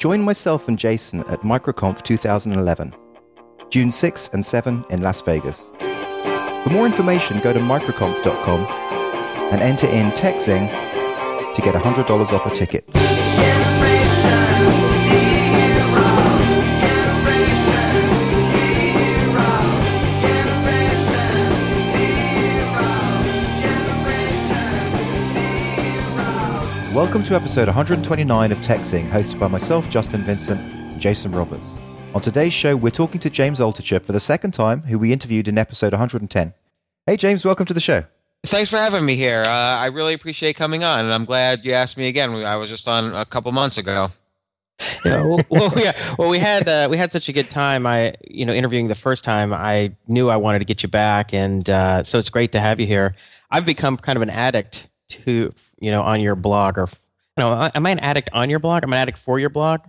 Join myself and Jason at MicroConf 2011, June 6 and 7 in Las Vegas. For more information, go to microconf.com and enter in TechZing to get $100 off a ticket. Welcome to episode 129 of TechZing, hosted by myself, Justin Vincent, and Jason Roberts. On today's show, we're talking to James Altucher for the second time, who we interviewed in episode 110. Hey, James, welcome to the show. Thanks for having me here. Uh, I really appreciate coming on, and I'm glad you asked me again. I was just on a couple months ago. Yeah, well, well, yeah, well, we had uh, we had such a good time. I, you know, interviewing the first time, I knew I wanted to get you back, and uh, so it's great to have you here. I've become kind of an addict to, you know, on your blog, or, you know, am I an addict on your blog? I'm an addict for your blog.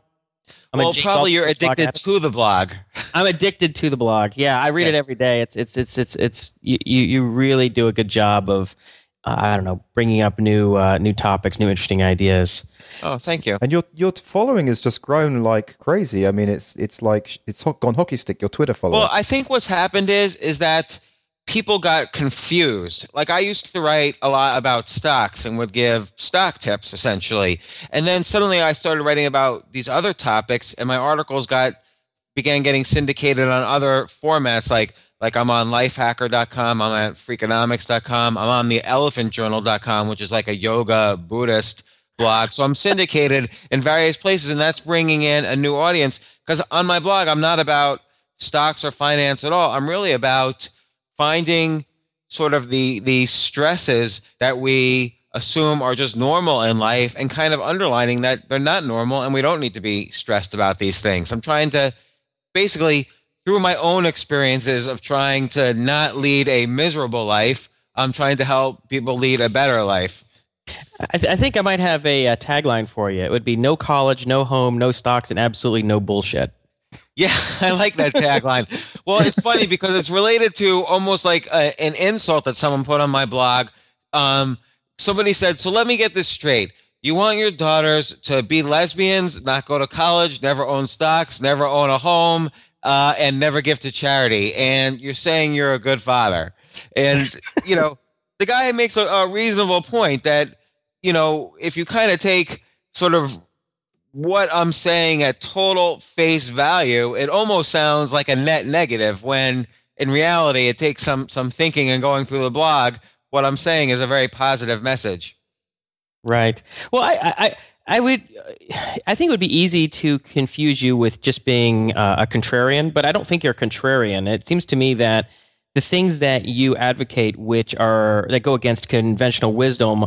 I'm well, probably you're addicted to the blog. I'm addicted to the blog. Yeah, I read yes. it every day. It's it's it's it's it's you you really do a good job of uh, I don't know bringing up new uh, new topics, new interesting ideas. Oh, thank you. And your your following has just grown like crazy. I mean, it's it's like it's gone hockey stick. Your Twitter following. Well, I think what's happened is is that people got confused. Like I used to write a lot about stocks and would give stock tips essentially. And then suddenly I started writing about these other topics and my articles got began getting syndicated on other formats like like I'm on lifehacker.com, I'm at freakonomics.com, I'm on the elephantjournal.com, which is like a yoga Buddhist blog. So I'm syndicated in various places and that's bringing in a new audience because on my blog I'm not about stocks or finance at all. I'm really about finding sort of the the stresses that we assume are just normal in life and kind of underlining that they're not normal and we don't need to be stressed about these things. I'm trying to basically through my own experiences of trying to not lead a miserable life, I'm trying to help people lead a better life. I, th- I think I might have a, a tagline for you. It would be no college, no home, no stocks, and absolutely no bullshit. Yeah, I like that tagline. well, it's funny because it's related to almost like a, an insult that someone put on my blog. Um, somebody said, "So let me get this straight. You want your daughters to be lesbians, not go to college, never own stocks, never own a home, uh, and never give to charity, and you're saying you're a good father." And you know, the guy makes a, a reasonable point that you know if you kind of take sort of what I'm saying at total face value, it almost sounds like a net negative when in reality it takes some some thinking and going through the blog. What I'm saying is a very positive message. Right. Well, I I, I would I think it would be easy to confuse you with just being uh, a contrarian, but I don't think you're a contrarian. It seems to me that the things that you advocate, which are that go against conventional wisdom,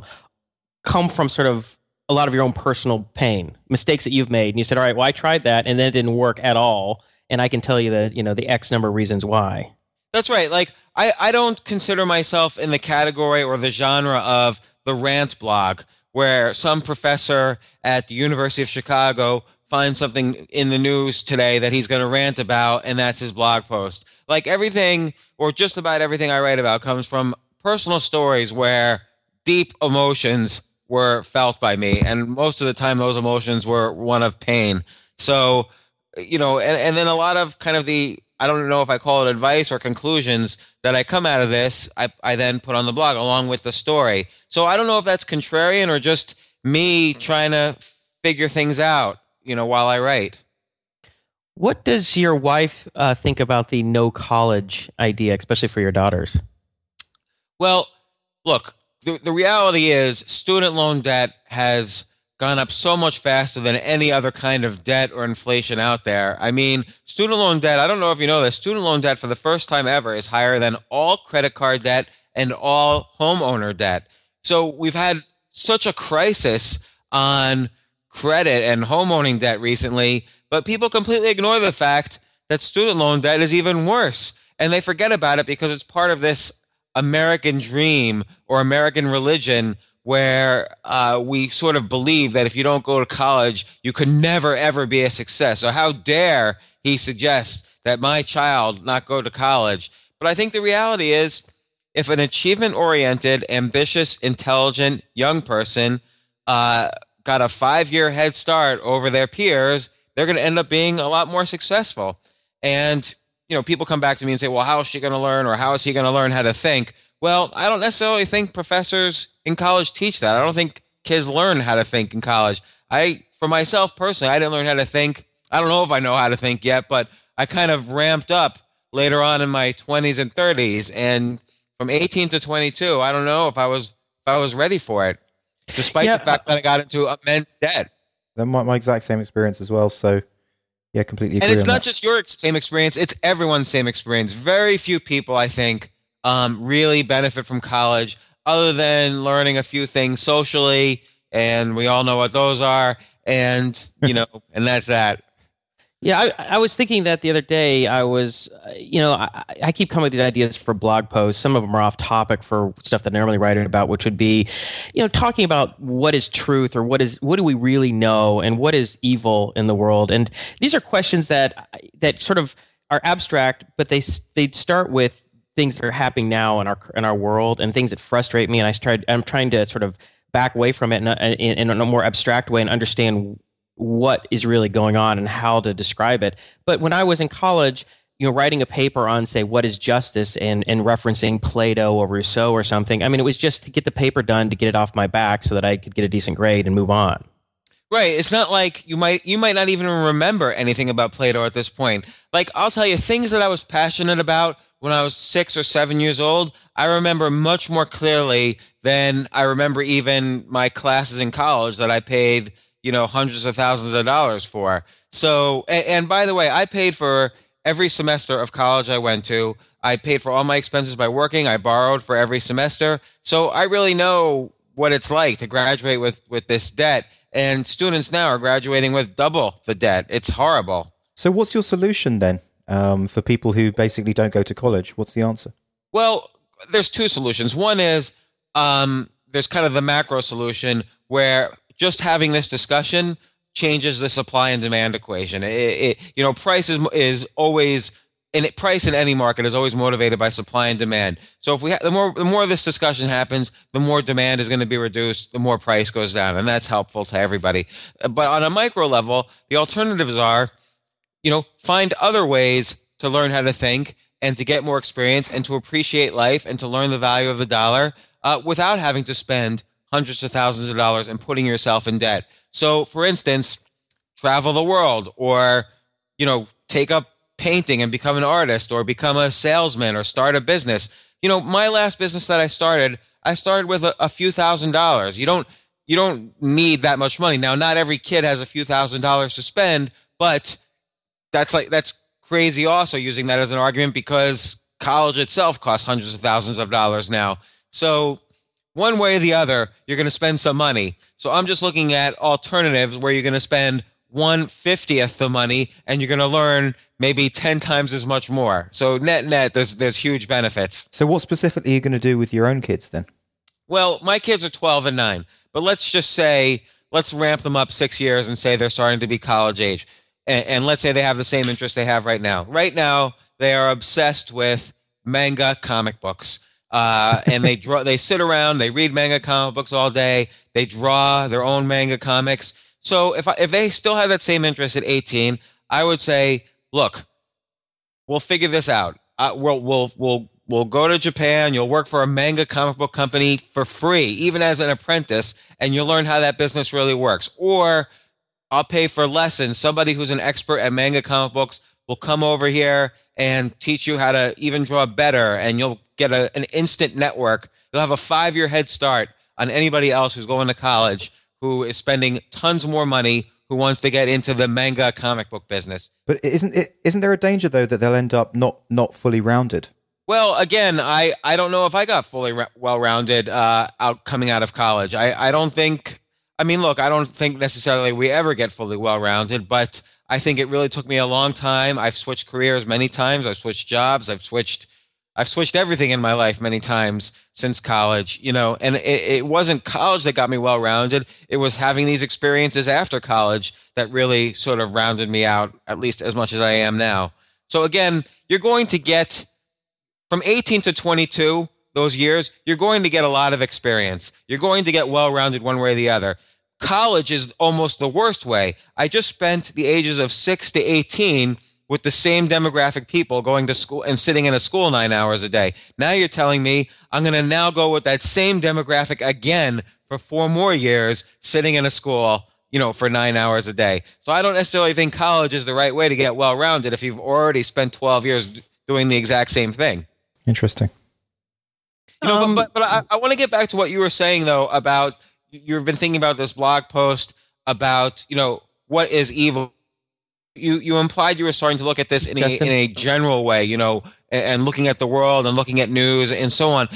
come from sort of a lot of your own personal pain, mistakes that you've made, and you said, "All right, well, I tried that, and then it didn't work at all, and I can tell you that you know the X number of reasons why." That's right. Like I, I don't consider myself in the category or the genre of the rant blog, where some professor at the University of Chicago finds something in the news today that he's going to rant about, and that's his blog post. Like everything, or just about everything I write about, comes from personal stories where deep emotions were felt by me. And most of the time, those emotions were one of pain. So, you know, and, and then a lot of kind of the, I don't know if I call it advice or conclusions that I come out of this, I, I then put on the blog along with the story. So I don't know if that's contrarian or just me trying to figure things out, you know, while I write. What does your wife uh, think about the no college idea, especially for your daughters? Well, look, the, the reality is student loan debt has gone up so much faster than any other kind of debt or inflation out there. I mean, student loan debt, I don't know if you know this, student loan debt for the first time ever is higher than all credit card debt and all homeowner debt. So we've had such a crisis on credit and homeowning debt recently, but people completely ignore the fact that student loan debt is even worse. And they forget about it because it's part of this American dream or American religion where uh, we sort of believe that if you don't go to college, you can never, ever be a success. So, how dare he suggest that my child not go to college? But I think the reality is if an achievement oriented, ambitious, intelligent young person uh, got a five year head start over their peers, they're going to end up being a lot more successful. And, you know, people come back to me and say, well, how is she going to learn or how is he going to learn how to think? Well, I don't necessarily think professors in college teach that. I don't think kids learn how to think in college. I, for myself personally, I didn't learn how to think. I don't know if I know how to think yet, but I kind of ramped up later on in my 20s and 30s. And from 18 to 22, I don't know if I was if I was ready for it, despite yeah, the fact that I got into immense debt. That my, my exact same experience as well. So yeah, completely. and it's not that. just your same experience; it's everyone's same experience. Very few people, I think, um, really benefit from college, other than learning a few things socially, and we all know what those are. And you know, and that's that. Yeah, I, I, was thinking that the other day. I was, uh, you know, I, I, keep coming with these ideas for blog posts. Some of them are off topic for stuff that I normally write about, which would be, you know, talking about what is truth or what is what do we really know and what is evil in the world. And these are questions that that sort of are abstract, but they they start with things that are happening now in our in our world and things that frustrate me. And I tried, I'm trying to sort of back away from it in a, in a more abstract way and understand what is really going on and how to describe it. But when I was in college, you know, writing a paper on, say, what is justice and, and referencing Plato or Rousseau or something, I mean, it was just to get the paper done to get it off my back so that I could get a decent grade and move on. Right. It's not like you might you might not even remember anything about Plato at this point. Like I'll tell you things that I was passionate about when I was 6 or 7 years old, I remember much more clearly than I remember even my classes in college that I paid you know hundreds of thousands of dollars for. So, and, and by the way, I paid for every semester of college I went to. I paid for all my expenses by working. I borrowed for every semester. So I really know what it's like to graduate with with this debt. And students now are graduating with double the debt. It's horrible. So what's your solution then um, for people who basically don't go to college? What's the answer? Well, there's two solutions. One is um, there's kind of the macro solution where just having this discussion changes the supply and demand equation. It, it, you know, price is, is always and price in any market is always motivated by supply and demand. So if we ha- the more the more this discussion happens, the more demand is going to be reduced, the more price goes down, and that's helpful to everybody. But on a micro level, the alternatives are, you know, find other ways to learn how to think and to get more experience and to appreciate life and to learn the value of the dollar uh, without having to spend hundreds of thousands of dollars and putting yourself in debt. So, for instance, travel the world or, you know, take up painting and become an artist or become a salesman or start a business. You know, my last business that I started, I started with a, a few thousand dollars. You don't you don't need that much money. Now, not every kid has a few thousand dollars to spend, but that's like that's crazy also using that as an argument because college itself costs hundreds of thousands of dollars now. So one way or the other, you're going to spend some money. So I'm just looking at alternatives where you're going to spend one fiftieth the money and you're going to learn maybe 10 times as much more. So net net, there's, there's huge benefits. So what specifically are you going to do with your own kids then? Well, my kids are 12 and 9, but let's just say, let's ramp them up six years and say they're starting to be college age. And, and let's say they have the same interest they have right now. Right now, they are obsessed with manga comic books. Uh, and they draw. They sit around. They read manga comic books all day. They draw their own manga comics. So if I, if they still have that same interest at 18, I would say, look, we'll figure this out. Uh, we'll we'll we'll we'll go to Japan. You'll work for a manga comic book company for free, even as an apprentice, and you'll learn how that business really works. Or I'll pay for lessons. Somebody who's an expert at manga comic books will come over here and teach you how to even draw better, and you'll get a, an instant network. You'll have a five year head start on anybody else who's going to college who is spending tons more money who wants to get into the manga comic book business. But isn't it isn't there a danger though that they'll end up not not fully rounded? Well, again, I, I don't know if I got fully re- well rounded uh, out coming out of college. I, I don't think. I mean, look, I don't think necessarily we ever get fully well rounded, but I think it really took me a long time. I've switched careers many times. I've switched jobs. I've switched I've switched everything in my life many times since college, you know, and it, it wasn't college that got me well rounded. It was having these experiences after college that really sort of rounded me out, at least as much as I am now. So again, you're going to get from 18 to 22, those years, you're going to get a lot of experience. You're going to get well rounded one way or the other. College is almost the worst way. I just spent the ages of six to 18 with the same demographic people going to school and sitting in a school nine hours a day. Now you're telling me I'm going to now go with that same demographic again for four more years, sitting in a school, you know, for nine hours a day. So I don't necessarily think college is the right way to get well rounded if you've already spent 12 years doing the exact same thing. Interesting. You know, um, but, but, but I, I want to get back to what you were saying though about you've been thinking about this blog post about you know what is evil. You you implied you were starting to look at this in a in a general way, you know, and, and looking at the world and looking at news and so on.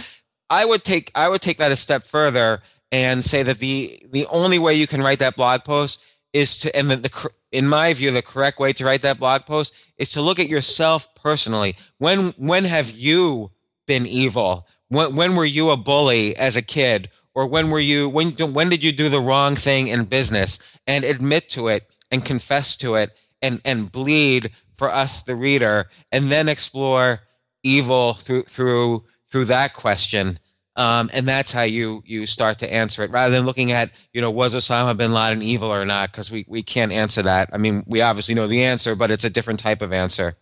I would take I would take that a step further and say that the the only way you can write that blog post is to and the, the in my view the correct way to write that blog post is to look at yourself personally. When when have you been evil? When when were you a bully as a kid? Or when were you when when did you do the wrong thing in business and admit to it and confess to it and and bleed for us the reader and then explore evil through through through that question um, and that's how you you start to answer it rather than looking at you know was Osama bin Laden evil or not because we we can't answer that. I mean we obviously know the answer, but it's a different type of answer.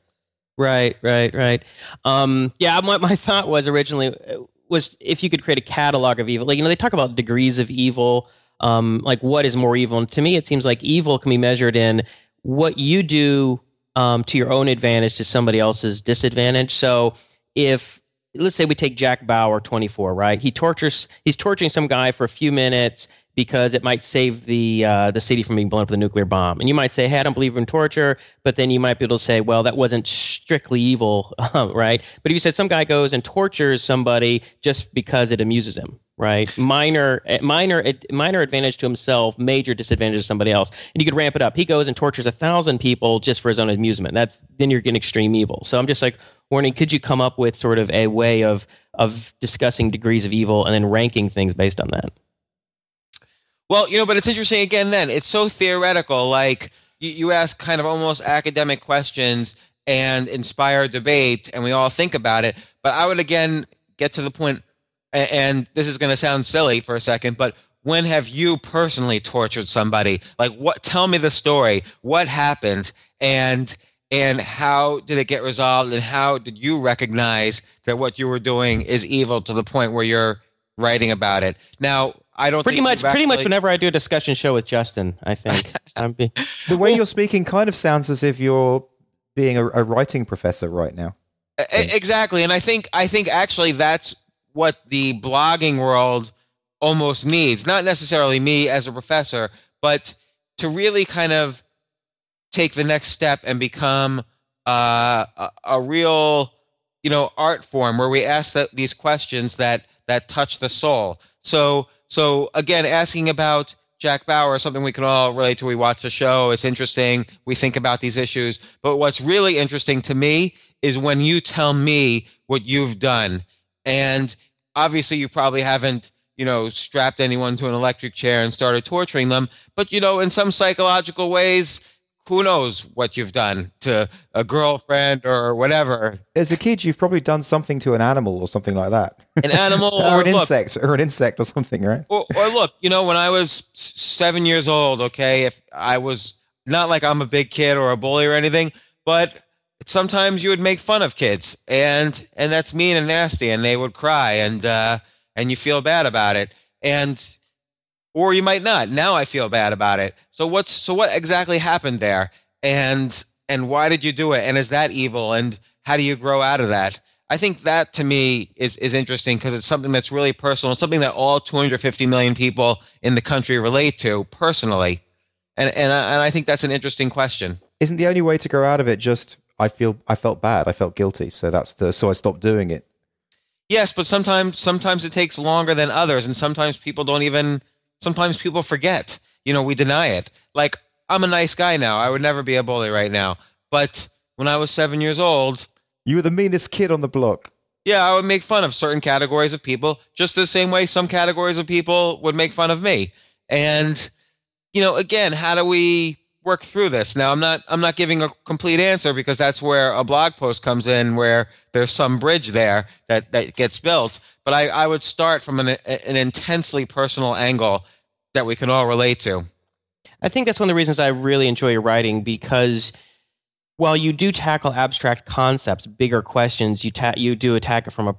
Right, right, right. Um, yeah, my my thought was originally uh, was if you could create a catalog of evil. Like you know they talk about degrees of evil. Um, like what is more evil? And to me, it seems like evil can be measured in what you do um, to your own advantage to somebody else's disadvantage. So if let's say we take Jack Bauer, 24, right? He tortures, he's torturing some guy for a few minutes because it might save the uh, the city from being blown up with a nuclear bomb. And you might say, "Hey, I don't believe in torture," but then you might be able to say, "Well, that wasn't strictly evil, right?" But if you said some guy goes and tortures somebody just because it amuses him, right? Minor, eh, minor, minor advantage to himself, major disadvantage to somebody else, and you could ramp it up. He goes and tortures a thousand people just for his own amusement. That's then you're getting extreme evil. So I'm just like, warning. Could you come up with sort of a way of of discussing degrees of evil and then ranking things based on that? Well, you know, but it's interesting again. Then it's so theoretical. Like you, you ask kind of almost academic questions and inspire debate, and we all think about it. But I would again get to the point, and, and this is going to sound silly for a second, but when have you personally tortured somebody? Like, what? Tell me the story. What happened? And and how did it get resolved? And how did you recognize that what you were doing is evil to the point where you're writing about it? Now, I don't pretty much. Pretty much, whenever I do a discussion show with Justin, I think be- the way you're speaking kind of sounds as if you're being a, a writing professor right now. Exactly, and I think I think actually that's what the blogging world almost needs. Not necessarily me as a professor, but to really kind of take the next step and become uh, a, a, real, you know, art form where we ask that, these questions that that touch the soul. So so again, asking about Jack Bauer is something we can all relate to. We watch the show. It's interesting. We think about these issues. But what's really interesting to me is when you tell me what you've done. And obviously, you probably haven't, you know, strapped anyone to an electric chair and started torturing them. But, you know, in some psychological ways, who knows what you've done to a girlfriend or whatever. As a kid, you've probably done something to an animal or something like that. An animal or, or, an look, insect or an insect or something, right? Or, or, look, you know, when I was seven years old, okay, if I was not like I'm a big kid or a bully or anything, but sometimes you would make fun of kids and and that's mean and nasty and they would cry and uh and you feel bad about it and or you might not. Now I feel bad about it. So what's so what exactly happened there? And and why did you do it? And is that evil? And how do you grow out of that? I think that to me is is interesting because it's something that's really personal. It's something that all 250 million people in the country relate to personally, and and I, and I think that's an interesting question. Isn't the only way to grow out of it just I feel I felt bad, I felt guilty, so that's the so I stopped doing it. Yes, but sometimes sometimes it takes longer than others, and sometimes people don't even sometimes people forget. You know, we deny it. Like, I'm a nice guy now. I would never be a bully right now. But when I was seven years old, you were the meanest kid on the block. Yeah, I would make fun of certain categories of people just the same way some categories of people would make fun of me. And, you know, again, how do we work through this? Now, I'm not I'm not giving a complete answer because that's where a blog post comes in where there's some bridge there that that gets built. But I, I would start from an, an intensely personal angle that we can all relate to. I think that's one of the reasons I really enjoy your writing because while you do tackle abstract concepts, bigger questions, you ta- you do attack it from a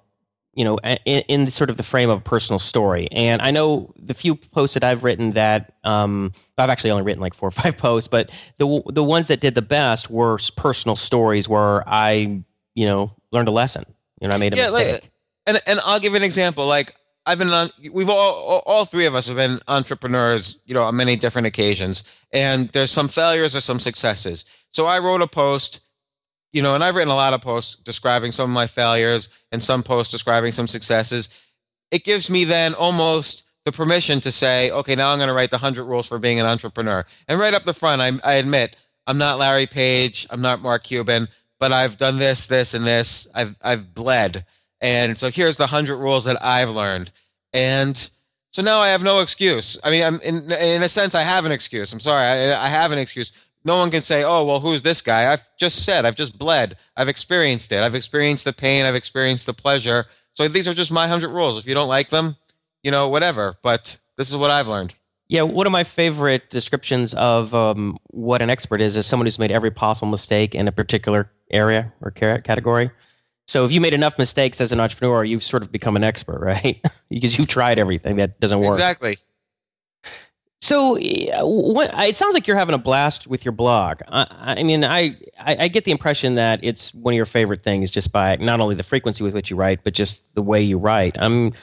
you know in, in sort of the frame of a personal story. And I know the few posts that I've written that um, I've actually only written like four or five posts, but the the ones that did the best were personal stories where I you know learned a lesson. You know, I made a Yeah, mistake. like- And and I'll give you an example. Like I've been on. We've all all- three of us have been entrepreneurs. You know, on many different occasions. And there's some failures or some successes. So I wrote a post. You know, and I've written a lot of posts describing some of my failures and some posts describing some successes. It gives me then almost the permission to say, okay, now I'm going to write the 100 rules for being an entrepreneur. And right up the front, I, I admit I'm not Larry Page, I'm not Mark Cuban, but I've done this, this, and this. I've I've bled, and so here's the 100 rules that I've learned. And so now I have no excuse. I mean, I'm in in a sense, I have an excuse. I'm sorry, I, I have an excuse. No one can say, "Oh, well, who's this guy?" I've just said, I've just bled. I've experienced it. I've experienced the pain. I've experienced the pleasure. So these are just my hundred rules. If you don't like them, you know, whatever. But this is what I've learned. Yeah, one of my favorite descriptions of um, what an expert is is someone who's made every possible mistake in a particular area or category. So if you made enough mistakes as an entrepreneur, you've sort of become an expert, right? because you've tried everything that doesn't work. Exactly. So what, it sounds like you're having a blast with your blog. I, I mean, I, I, I get the impression that it's one of your favorite things just by not only the frequency with which you write, but just the way you write. Um,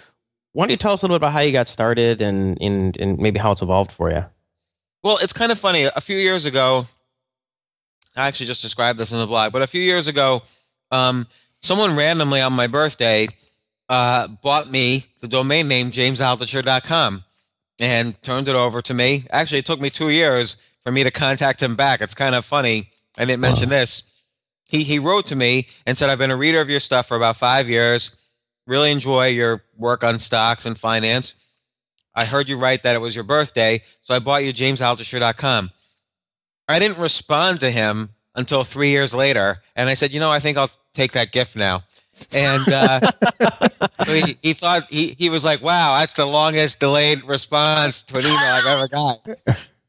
why don't you tell us a little bit about how you got started and, and, and maybe how it's evolved for you? Well, it's kind of funny. A few years ago, I actually just described this in the blog, but a few years ago, um, someone randomly on my birthday uh, bought me the domain name jamesaltucher.com and turned it over to me. Actually, it took me two years for me to contact him back. It's kind of funny. I didn't mention this. He, he wrote to me and said, I've been a reader of your stuff for about five years. Really enjoy your work on stocks and finance. I heard you write that it was your birthday, so I bought you jamesaltucher.com. I didn't respond to him until three years later, and I said, you know, I think I'll take that gift now. And uh, he, he thought he, he was like, wow, that's the longest delayed response to an email I've ever got.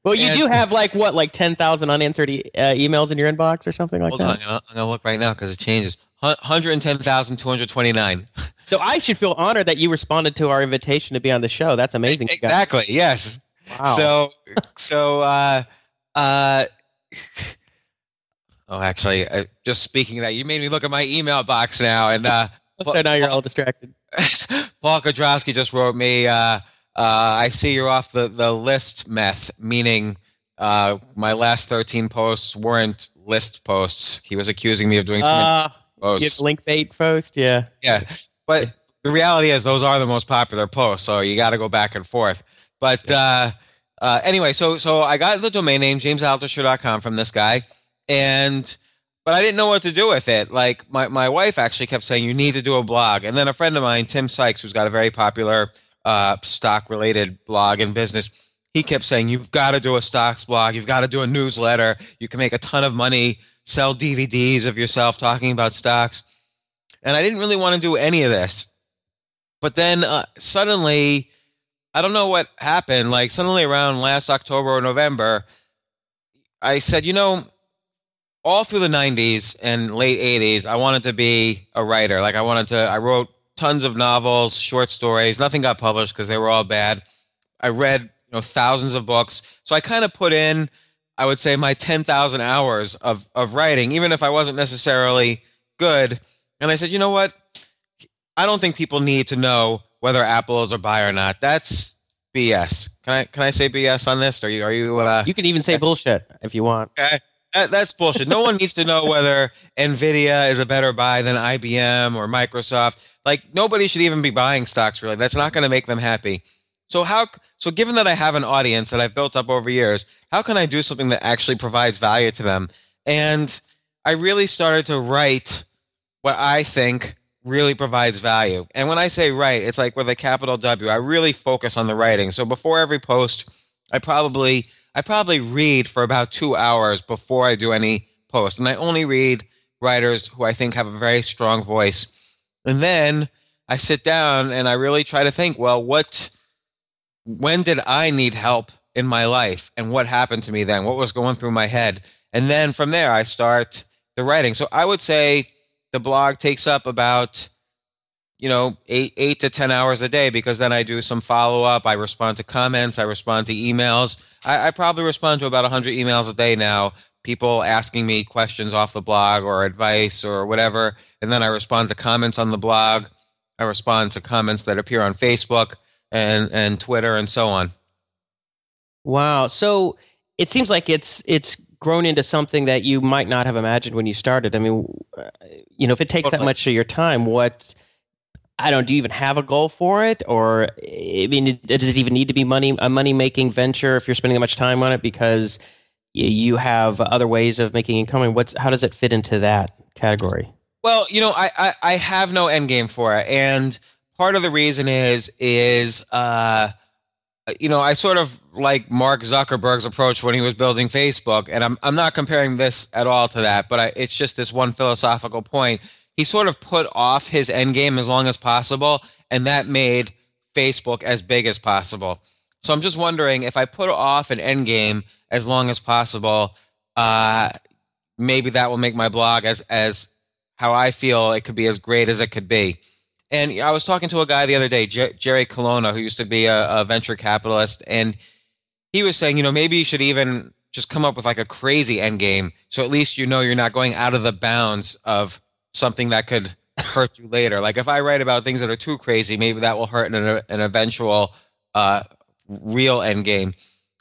Well, you And- do have like what, like ten thousand unanswered e- uh, emails in your inbox or something like Hold that. I'm gonna, I'm gonna look right now because it changes. 110,229. So I should feel honored that you responded to our invitation to be on the show. That's amazing. Exactly. Yes. Wow. So, so, uh, uh, oh, actually, uh, just speaking of that, you made me look at my email box now, and uh, so now you're all distracted. Paul Kedrosky just wrote me. Uh, uh, I see you're off the the list meth, meaning uh, my last 13 posts weren't list posts. He was accusing me of doing too many Uh, posts. link bait post, yeah. Yeah, but the reality is those are the most popular posts, so you got to go back and forth. But uh, uh, anyway, so so I got the domain name jamesaltucher.com from this guy, and but I didn't know what to do with it. Like my my wife actually kept saying you need to do a blog, and then a friend of mine, Tim Sykes, who's got a very popular uh, stock related blog and business. He kept saying, You've got to do a stocks blog. You've got to do a newsletter. You can make a ton of money, sell DVDs of yourself talking about stocks and I didn't really want to do any of this. But then uh, suddenly, I don't know what happened. Like suddenly around last October or November, I said, you know, all through the 90s and late 80s, I wanted to be a writer. Like I wanted to, I wrote tons of novels, short stories. Nothing got published because they were all bad. I read, you know, thousands of books. So I kind of put in, I would say, my 10,000 hours of, of writing, even if I wasn't necessarily good. And I said, you know what? I don't think people need to know whether Apple is a buy or not. That's BS. Can I can I say BS on this? Are you are you? Uh, You can even say bullshit if you want. That, that's bullshit. No one needs to know whether Nvidia is a better buy than IBM or Microsoft. Like nobody should even be buying stocks really. That's not going to make them happy. So how? So given that I have an audience that I've built up over years, how can I do something that actually provides value to them? And I really started to write what I think really provides value. And when I say write, it's like with a capital W. I really focus on the writing. So before every post, I probably I probably read for about two hours before I do any post, and I only read writers who I think have a very strong voice. And then I sit down and I really try to think, well, what when did I need help in my life and what happened to me then? What was going through my head? And then from there, I start the writing. So I would say the blog takes up about you know eight eight to ten hours a day because then I do some follow up. I respond to comments. I respond to emails. I, I probably respond to about 100 emails a day now. People asking me questions off the blog or advice or whatever, and then I respond to comments on the blog. I respond to comments that appear on Facebook and and Twitter and so on. Wow. So it seems like it's it's grown into something that you might not have imagined when you started. I mean, uh, you know, if it takes that much of your time, what I don't. Do you even have a goal for it, or I mean, does it even need to be money a money making venture if you're spending that much time on it because you have other ways of making income? And what's how does it fit into that category? Well, you know, I I, I have no end game for it, and part of the reason is is uh, you know, I sort of like Mark Zuckerberg's approach when he was building Facebook, and I'm I'm not comparing this at all to that, but I, it's just this one philosophical point he sort of put off his end game as long as possible, and that made Facebook as big as possible. So I'm just wondering if I put off an end game as long as possible, uh, maybe that will make my blog as as how I feel it could be as great as it could be. And I was talking to a guy the other day, J- Jerry Colonna, who used to be a, a venture capitalist, and he was saying, you know, maybe you should even just come up with like a crazy end game, so at least you know you're not going out of the bounds of something that could hurt you later. Like if I write about things that are too crazy, maybe that will hurt in an, an eventual uh, real end game.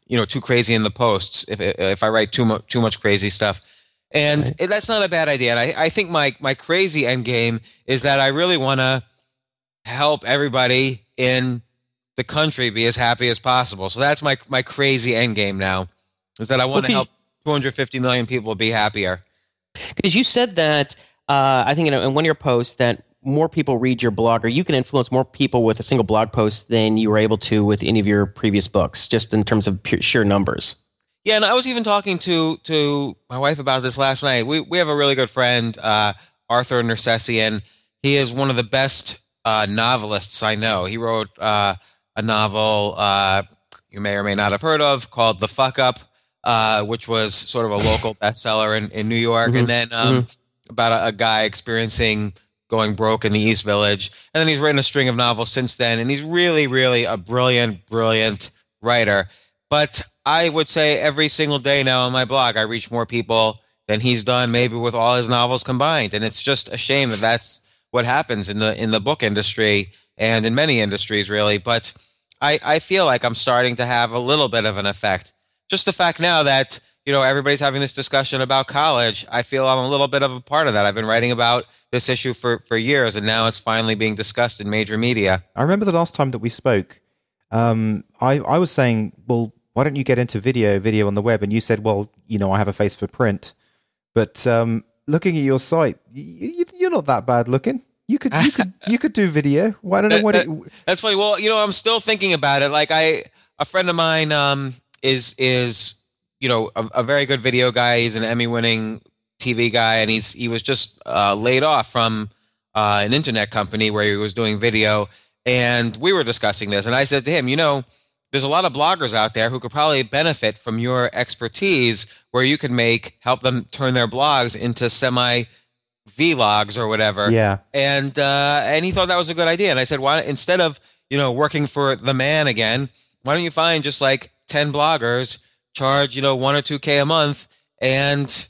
You know, too crazy in the posts. If if I write too much too much crazy stuff, and right. that's not a bad idea. And I, I think my my crazy end game is that I really want to help everybody in the country be as happy as possible. So that's my my crazy end game now, is that I want to help 250 million people be happier. Because you said that uh, I think in, in one of your posts that more people read your blog, or you can influence more people with a single blog post than you were able to with any of your previous books, just in terms of pure, sheer numbers. Yeah, and I was even talking to to my wife about this last night. We we have a really good friend, uh, Arthur Nersesian. He is one of the best uh, novelists I know. He wrote uh, a novel uh, you may or may not have heard of called "The Fuck Up," uh, which was sort of a local bestseller in, in New York, mm-hmm. and then. Um, mm-hmm about a, a, guy experiencing going broke in the East Village. And then he's written a string of novels since then. And he's really, really a brilliant, brilliant writer. But I would say every single day now on my blog, I reach more people than he's done, maybe with all his novels combined. And it's just a shame that that's what happens in the in the book industry and in many industries, really. But I, I feel like I'm starting to have a little bit of an effect. Just the fact now that you know, everybody's having this discussion about college. I feel I'm a little bit of a part of that. I've been writing about this issue for, for years, and now it's finally being discussed in major media. I remember the last time that we spoke, um, I, I was saying, well, why don't you get into video, video on the web? And you said, well, you know, I have a face for print. But um, looking at your site, you, you're not that bad looking. You could you could you could do video. Why don't know what it, That's funny. Well, you know, I'm still thinking about it. Like I a friend of mine um is is you know, a, a very good video guy. He's an Emmy-winning TV guy, and he's he was just uh, laid off from uh, an internet company where he was doing video. And we were discussing this, and I said to him, you know, there's a lot of bloggers out there who could probably benefit from your expertise, where you could make help them turn their blogs into semi vlogs or whatever. Yeah. And uh, and he thought that was a good idea. And I said, why instead of you know working for the man again, why don't you find just like ten bloggers charge, you know, one or two K a month and,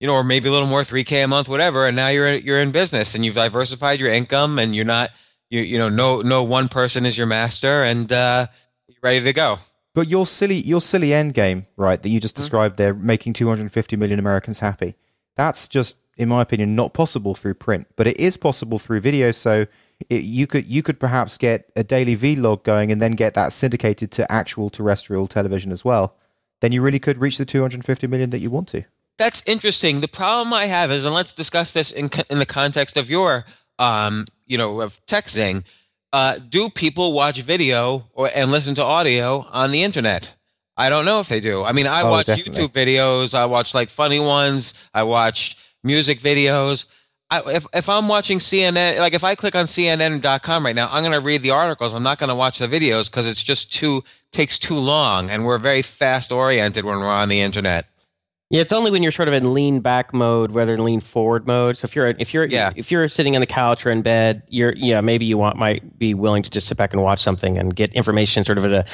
you know, or maybe a little more, three K a month, whatever. And now you're, you're in business and you've diversified your income and you're not, you, you know, no, no one person is your master and, uh, you're ready to go. But your silly, your silly end game, right, that you just mm-hmm. described there, making 250 million Americans happy. That's just, in my opinion, not possible through print, but it is possible through video. So it, you could you could perhaps get a daily vlog going and then get that syndicated to actual terrestrial television as well then you really could reach the 250 million that you want to. That's interesting. The problem I have is, and let's discuss this in in the context of your, um, you know, of TechZing. Uh, do people watch video or and listen to audio on the internet? I don't know if they do. I mean, I oh, watch definitely. YouTube videos. I watch like funny ones. I watch music videos. I, if if I'm watching CNN, like if I click on CNN.com right now, I'm going to read the articles. I'm not going to watch the videos because it's just too takes too long, and we're very fast oriented when we're on the internet. Yeah, it's only when you're sort of in lean back mode rather than lean forward mode. So if you're if you're yeah. if you're sitting on the couch or in bed, you're yeah maybe you want might be willing to just sit back and watch something and get information sort of at a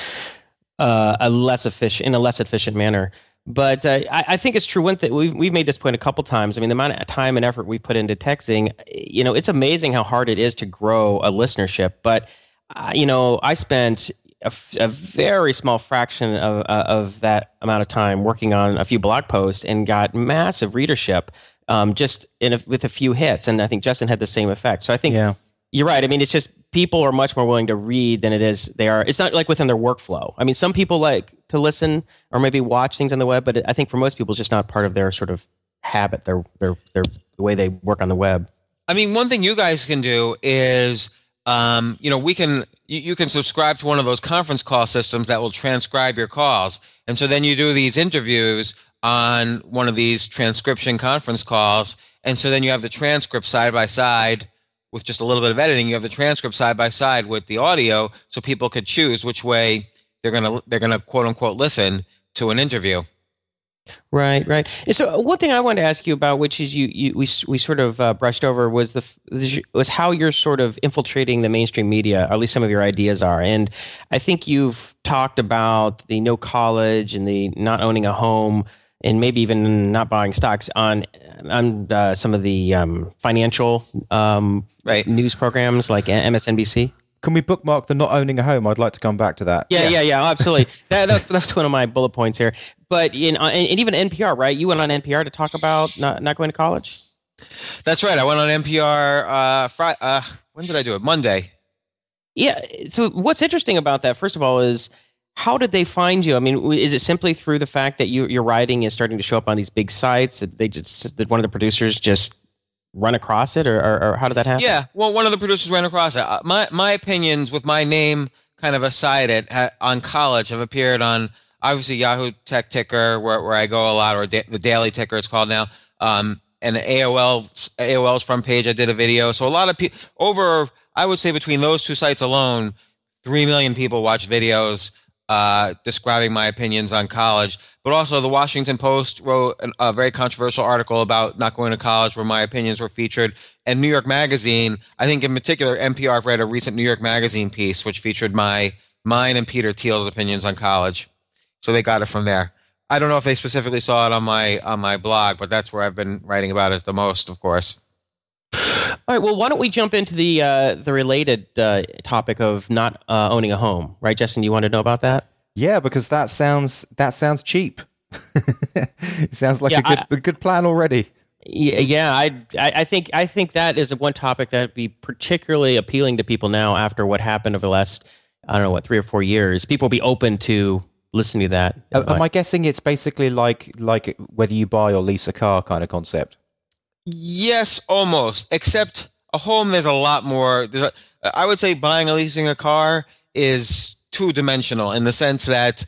uh, a less efficient in a less efficient manner. But uh, I, I, think it's true. One thing we've we've made this point a couple times. I mean, the amount of time and effort we put into TechZing, you know, it's amazing how hard it is to grow a listenership. But uh, you know, I spent a, a very small fraction of uh, of that amount of time working on a few blog posts and got massive readership um, just in a, with a few hits. And I think Justin had the same effect. So I think yeah. you're right. I mean, it's just people are much more willing to read than it is they are. It's not like within their workflow. I mean, some people like to listen or maybe watch things on the web, but I think for most people, it's just not part of their sort of habit, their their their the way they work on the web. I mean, one thing you guys can do is, um, you know, we can you, you can subscribe to one of those conference call systems that will transcribe your calls, and so then you do these interviews on one of these transcription conference calls, and so then you have the transcript side by side with just a little bit of editing, you have the transcript side by side with the audio, so people could choose which way they're gonna they're gonna quote unquote listen to an interview. Right, right. And so one thing I wanted to ask you about, which is you, you we we sort of uh, brushed over, was the was how you're sort of infiltrating the mainstream media, or at least some of your ideas are. And I think you've talked about the no college and the not owning a home and maybe even not buying stocks on on uh, some of the um, financial um, right. news programs like MSNBC. Can we bookmark the not owning a home? I'd like to come back to that. Yeah, yes. yeah, yeah, absolutely. that, that's, that's one of my bullet points here. But in uh, and, even NPR, right? You went on NPR to talk about not, not going to college. That's right. I went on NPR. Uh, Friday, uh, when did I do it? Monday. Yeah. So what's interesting about that, first of all, is how did they find you? I mean, is it simply through the fact that you, your writing is starting to show up on these big sites? Did they just did one of the producers just run across it, or, or, or how did that happen? Yeah, well, one of the producers ran across it. Uh, my my opinions with my name kind of aside it on college have appeared on obviously Yahoo Tech Ticker, where, where I go a lot, or da- the Daily Ticker it's called now. Um, and AOL AOL's front page, I did a video. So a lot of people over, I would say between those two sites alone, three million people watch videos uh, describing my opinions on college. But also, the Washington Post wrote an, a very controversial article about not going to college, where my opinions were featured. And New York Magazine, I think in particular, NPR read a recent New York Magazine piece which featured my mine and Peter Thiel's opinions on college. So they got it from there. I don't know if they specifically saw it on my on my blog, but that's where I've been writing about it the most, of course. All right. Well, why don't we jump into the uh, the related uh, topic of not uh, owning a home, right, Justin? You want to know about that? Yeah, because that sounds that sounds cheap. it sounds like yeah, a good I, a good plan already. Yeah, yeah. I, I think I think that is one topic that would be particularly appealing to people now after what happened over the last I don't know what three or four years. People will be open to listening to that. am I guessing it's basically like like whether you buy or lease a car kind of concept? Yes, almost. Except a home, there's a lot more. There's a, I would say buying or leasing a car is two dimensional in the sense that,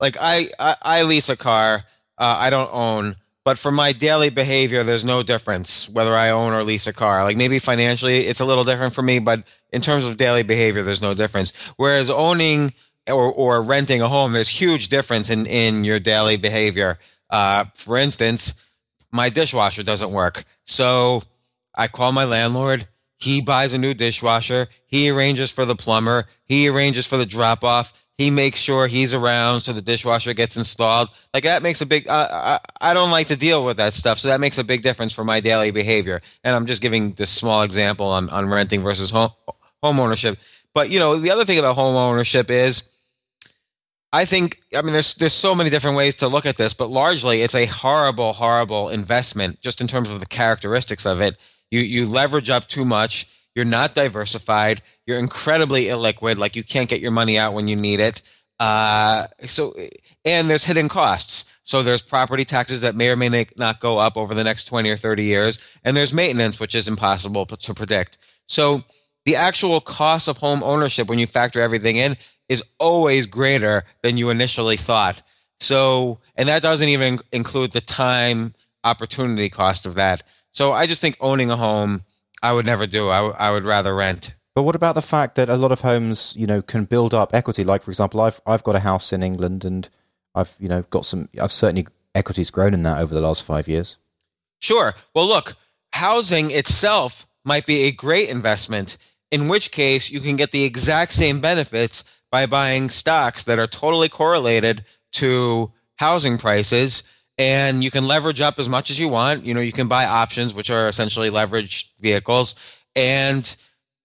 like, I I, I lease a car, uh, I don't own, but for my daily behavior, there's no difference whether I own or lease a car. Like maybe financially, it's a little different for me, but in terms of daily behavior, there's no difference. Whereas owning or, or renting a home, there's huge difference in in your daily behavior. Uh, for instance my dishwasher doesn't work. So I call my landlord. He buys a new dishwasher. He arranges for the plumber. He arranges for the drop off. He makes sure he's around so the dishwasher gets installed. Like that makes a big. Uh, I I don't like to deal with that stuff, so that makes a big difference for my daily behavior. And I'm just giving this small example on on renting versus home home ownership. But you know, the other thing about home ownership is I think I mean there's there's so many different ways to look at this, but largely it's a horrible, horrible investment just in terms of the characteristics of it. You you leverage up too much, you're not diversified, you're incredibly illiquid, like you can't get your money out when you need it. Uh, so and there's hidden costs. So there's property taxes that may or may not go up over the next 20 or 30 years, and there's maintenance which is impossible to predict. So the actual cost of home ownership when you factor everything in is always greater than you initially thought. So, and that doesn't even include the time opportunity cost of that. So I just think owning a home, I would never do. I, w- I would rather rent. But what about the fact that a lot of homes, you know, can build up equity? Like, for example, I've I've got a house in England, and I've you know got some. I've certainly equity's grown in that over the last five years. Sure. Well, look, housing itself might be a great investment. In which case, you can get the exact same benefits by buying stocks that are totally correlated to housing prices. And you can leverage up as much as you want. You know you can buy options which are essentially leveraged vehicles. And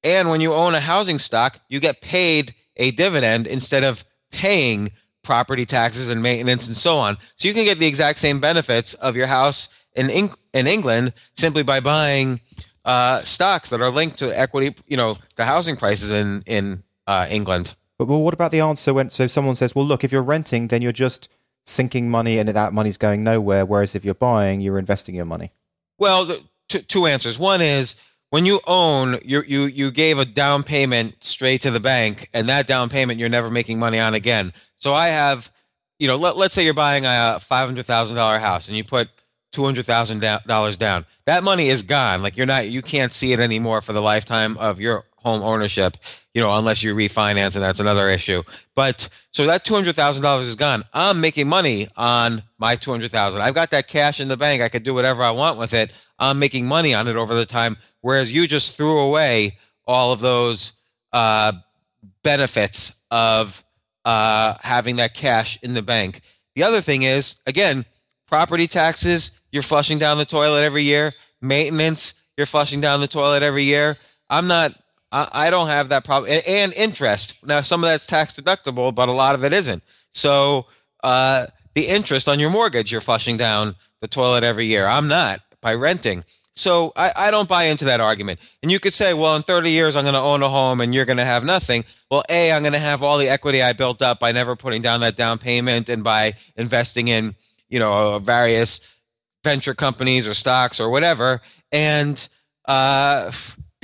and when you own a housing stock you get paid a dividend instead of paying property taxes and maintenance and so on. So you can get the exact same benefits of your house in in England simply by buying uh, stocks that are linked to equity you know the housing prices in in uh, England but well, what about the answer when so someone says, "Well, look, if you're renting, then you're just sinking money and that money's going nowhere, whereas if you're buying, you're investing your money." Well, the, two, two answers. One is when you own, you you you gave a down payment straight to the bank, and that down payment you're never making money on again. So I have, you know, let, let's say you're buying a five hundred thousand dollar house, and you put two hundred thousand dollars down. That money is gone. Like you're not, you can't see it anymore for the lifetime of your home ownership, you know, unless you refinance, and that's another issue. But so that two hundred thousand dollars is gone. I'm making money on my two hundred thousand. I've got that cash in the bank. I could do whatever I want with it. I'm making money on it over the time. Whereas you just threw away all of those uh, benefits of uh, having that cash in the bank. The other thing is, again, property taxes. You're flushing down the toilet every year. Maintenance. You're flushing down the toilet every year. I'm not I, I don't have that problem. And, and, interest. Now, some of that's tax deductible, but a lot of it isn't. So uh, the interest on your mortgage, you're flushing down the toilet every year. I'm not by renting. So I, I don't buy into that argument. And you could say, well, in 30 years, I'm going to own a home and you're going to have nothing. Well, A, I'm going to have all the equity I built up by never putting down that down payment and by investing in, you know, various venture companies or stocks or whatever. And uh,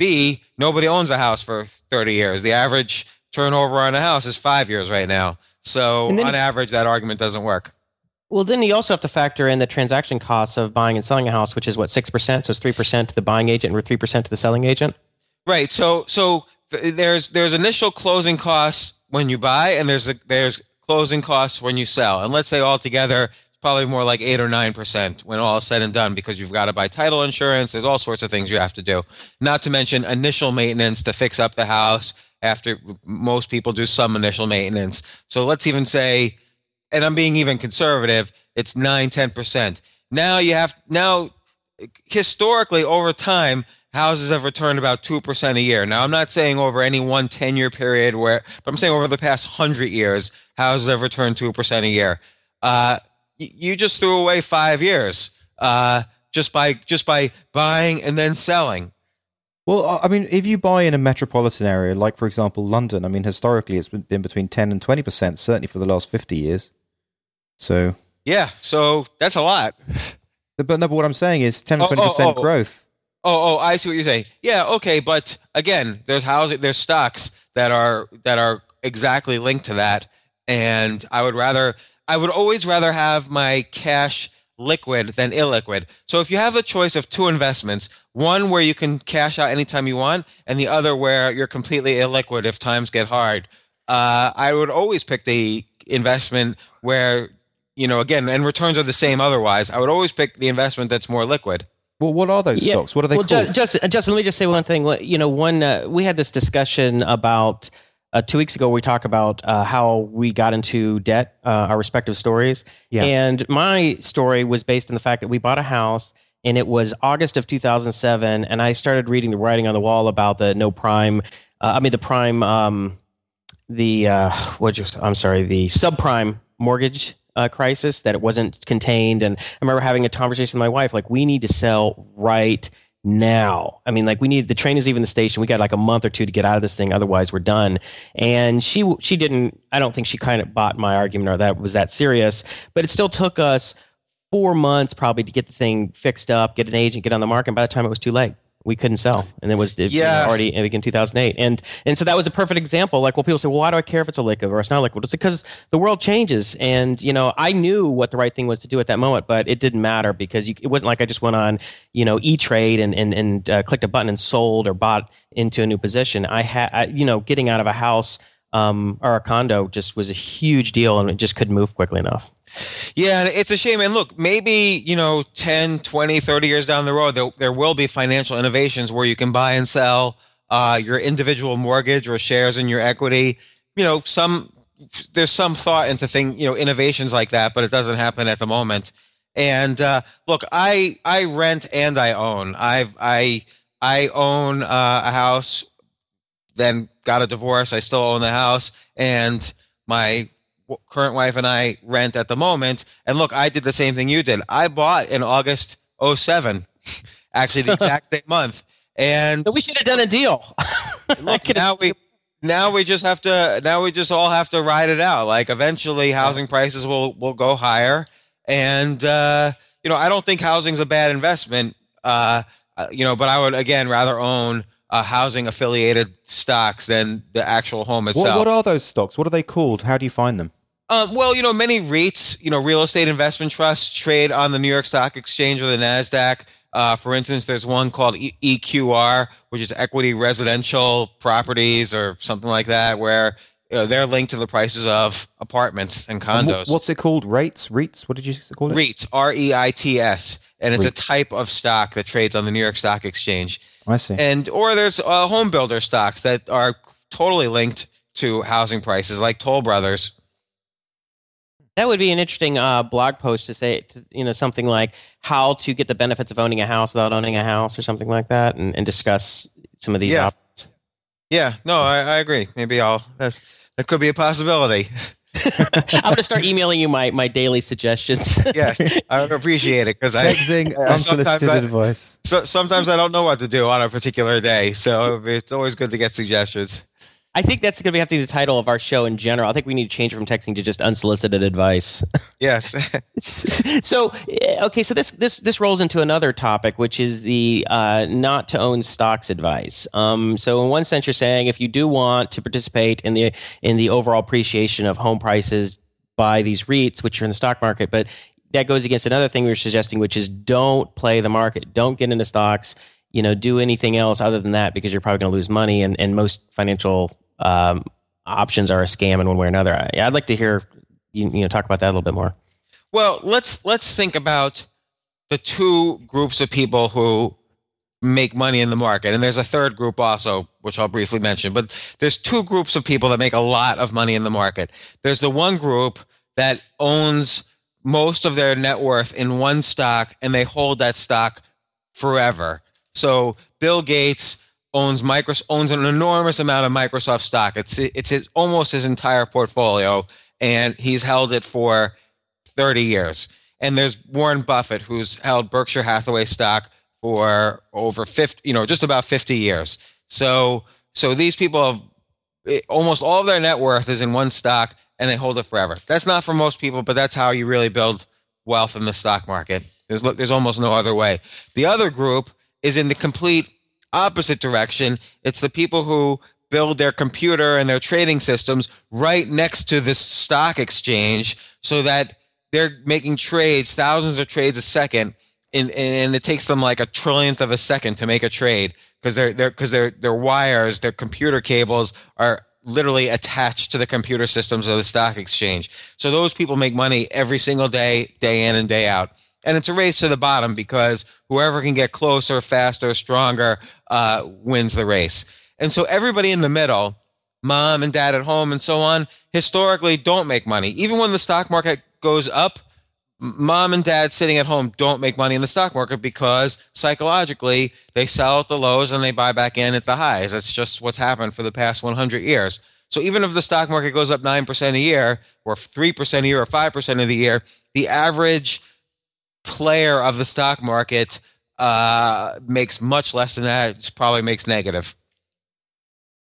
B, nobody owns a house for 30 years. The average turnover on a house is five years right now. So then, on average, that argument doesn't work. Well, then you also have to factor in the transaction costs of buying and selling a house, which is what six percent. So it's three percent to the buying agent and three percent to the selling agent. Right. So so there's there's initial closing costs when you buy, and there's a, there's closing costs when you sell. And let's say altogether probably more like eight or nine percent when all is said and done because you've got to buy title insurance. There's all sorts of things you have to do. Not to mention initial maintenance to fix up the house. After most people do some initial maintenance, so let's even say, and I'm being even conservative, it's nine ten percent. Now you have now historically over time houses have returned about 2% a year. Now, I'm not saying over any one 10 year period where, but I'm saying over the past 100 years, houses have returned 2% a year. Uh, you just threw away five years uh, just by just by buying and then selling. Well, I mean, if you buy in a metropolitan area, like for example London, I mean, historically it's been between ten and twenty percent, certainly for the last fifty years. So yeah, so that's a lot. But no, but what I'm saying is ten or twenty percent oh, oh, growth. Oh, oh, I see what you're saying. Yeah, okay, but again, there's housing, there's stocks that are that are exactly linked to that, and I would rather I would always rather have my cash liquid than illiquid. So if you have a choice of two investments, one where you can cash out anytime you want, and the other where you're completely illiquid if times get hard, uh, I would always pick the investment where you know again, and returns are the same otherwise. I would always pick the investment that's more liquid. Well, what are those yeah. stocks? What are they well, called? Just, Justin, let me just say one thing. You know, one uh, we had this discussion about uh, two weeks ago we talked about uh, how we got into debt, uh, our respective stories. Yeah. And my story was based on the fact that we bought a house and it was August of 2007. And I started reading the writing on the wall about the no prime, uh, I mean, the prime, um, the, uh, what just, I'm sorry, the subprime mortgage uh, crisis, that it wasn't contained. And I remember having a conversation with my wife, like, we need to sell right now. I mean, like we need the train is even the station. We got like a month or two to get out of this thing, otherwise we're done. And she she didn't. I don't think she kind of bought my argument or that was that serious. But it still took us four months probably to get the thing fixed up, get an agent, get on the market. And by the time it was too late. We couldn't sell, and it was it, Yeah. already in 2008. And and so that was a perfect example. Like, well, people say, well, why do I care if it's a liquid or it's not liquid? It's because the world changes, and you know, I knew what the right thing was to do at that moment, but it didn't matter because you, it wasn't like I just went on, you know, E Trade and and and uh, clicked a button and sold or bought into a new position. I had, you know, getting out of a house um, or a condo just was a huge deal, and it just couldn't move quickly enough. Yeah, it's a shame. And look, maybe, you know, 10, 20, 30 years down the road, there, there will be financial innovations where you can buy and sell uh, your individual mortgage or shares in your equity. You know, some there's some thought into thing, you know, innovations like that, but it doesn't happen at the moment. And uh, look, I I rent and I own. I've I I own uh, a house, then got a divorce. I still own the house, and my current wife and I rent at the moment. And look, I did the same thing you did. I bought in August 07, actually the exact same month. And So we should have done a deal. look, now we now we just have to now we just all have to ride it out. Like eventually housing prices will will go higher. And uh, you know, I don't think housing's a bad investment. Uh, uh, you know, but I would again rather own uh, housing affiliated stocks than the actual home What, itself. what are those stocks? What are they called? How do you find them? Um, well, you know, many REITs, you know, real estate investment trusts trade on the New York Stock Exchange or the NASDAQ. Uh, for instance, there's one called e- EQR, which is Equity Residential Properties or something like that, where you know, they're linked to the prices of apartments and And wh- condos. what's it called? Rates? REITs? What did you call it? REITs, R E I T S. And it's a type of stock that trades on the New York Stock Exchange. I see. And or there's uh, home builder stocks that are totally linked to housing prices, like Toll Brothers. That would be an interesting uh, blog post to say, to, you know, something like how to get the benefits of owning a house without owning a house, or something like that, and, and discuss some of these Yeah. options. Yeah, no, I, I agree. Maybe I'll that, that could be a possibility. I'm going to start emailing you my, my daily suggestions. Yes, I would appreciate it because I TechZing uh, unsolicited I- advice. so, sometimes I don't know what to do on a particular day, so it's always good to get suggestions. I think that's going to have to be the title of our show in general. I think we need to change it from TechZing to just unsolicited advice. Yes, so eh, okay so this this this rolls into another topic which is the uh, not to own stocks advice um, so in one sense you're saying if you do want to participate in the in the overall appreciation of home prices by these REITs which are in the stock market but that goes against another thing we were suggesting which is don't play the market don't get into stocks you know do anything else other than that because you're probably going to lose money and, and most financial um, options are a scam in one way or another I, i'd like to hear you, you know talk about that a little bit more Well, let's let's think about the two groups of people who make money in the market, and there's a third group also, which I'll briefly mention. But there's two groups of people that make a lot of money in the market. There's the one group that owns most of their net worth in one stock, and they hold that stock forever. So Bill Gates owns Microsoft owns an enormous amount of Microsoft stock. It's it's his, almost his entire portfolio, and he's held it for 30 years. And there's Warren Buffett, who's held Berkshire Hathaway stock for over 50, you know, just about 50 years. So, so these people have it- almost all of their net worth is in one stock and they hold it forever. That's not for most people, but that's how you really build wealth in the stock market. There's, there's almost no other way. The other group is in the complete opposite direction. It's the people who build their computer and their trading systems right next to the stock exchange so that they're making trades, thousands of trades a second, and, and it takes them like a trillionth of a second to make a trade because they're because their their wires, their computer cables are literally attached to the computer systems of the stock exchange. So those people make money every single day, day in and day out. And it's a race to the bottom because whoever can get closer, faster, stronger, uh, wins the race. And so everybody in the middle, mom and dad at home and so on, historically don't make money. Even when the stock market goes up, mom and dad sitting at home don't make money in the stock market because psychologically they sell at the lows and they buy back in at the highs. That's just what's happened for the past 100 years. So even if the stock market goes up 9% a year or 3% a year or 5% of the year, the average player of the stock market uh, makes much less than that. It probably makes negative.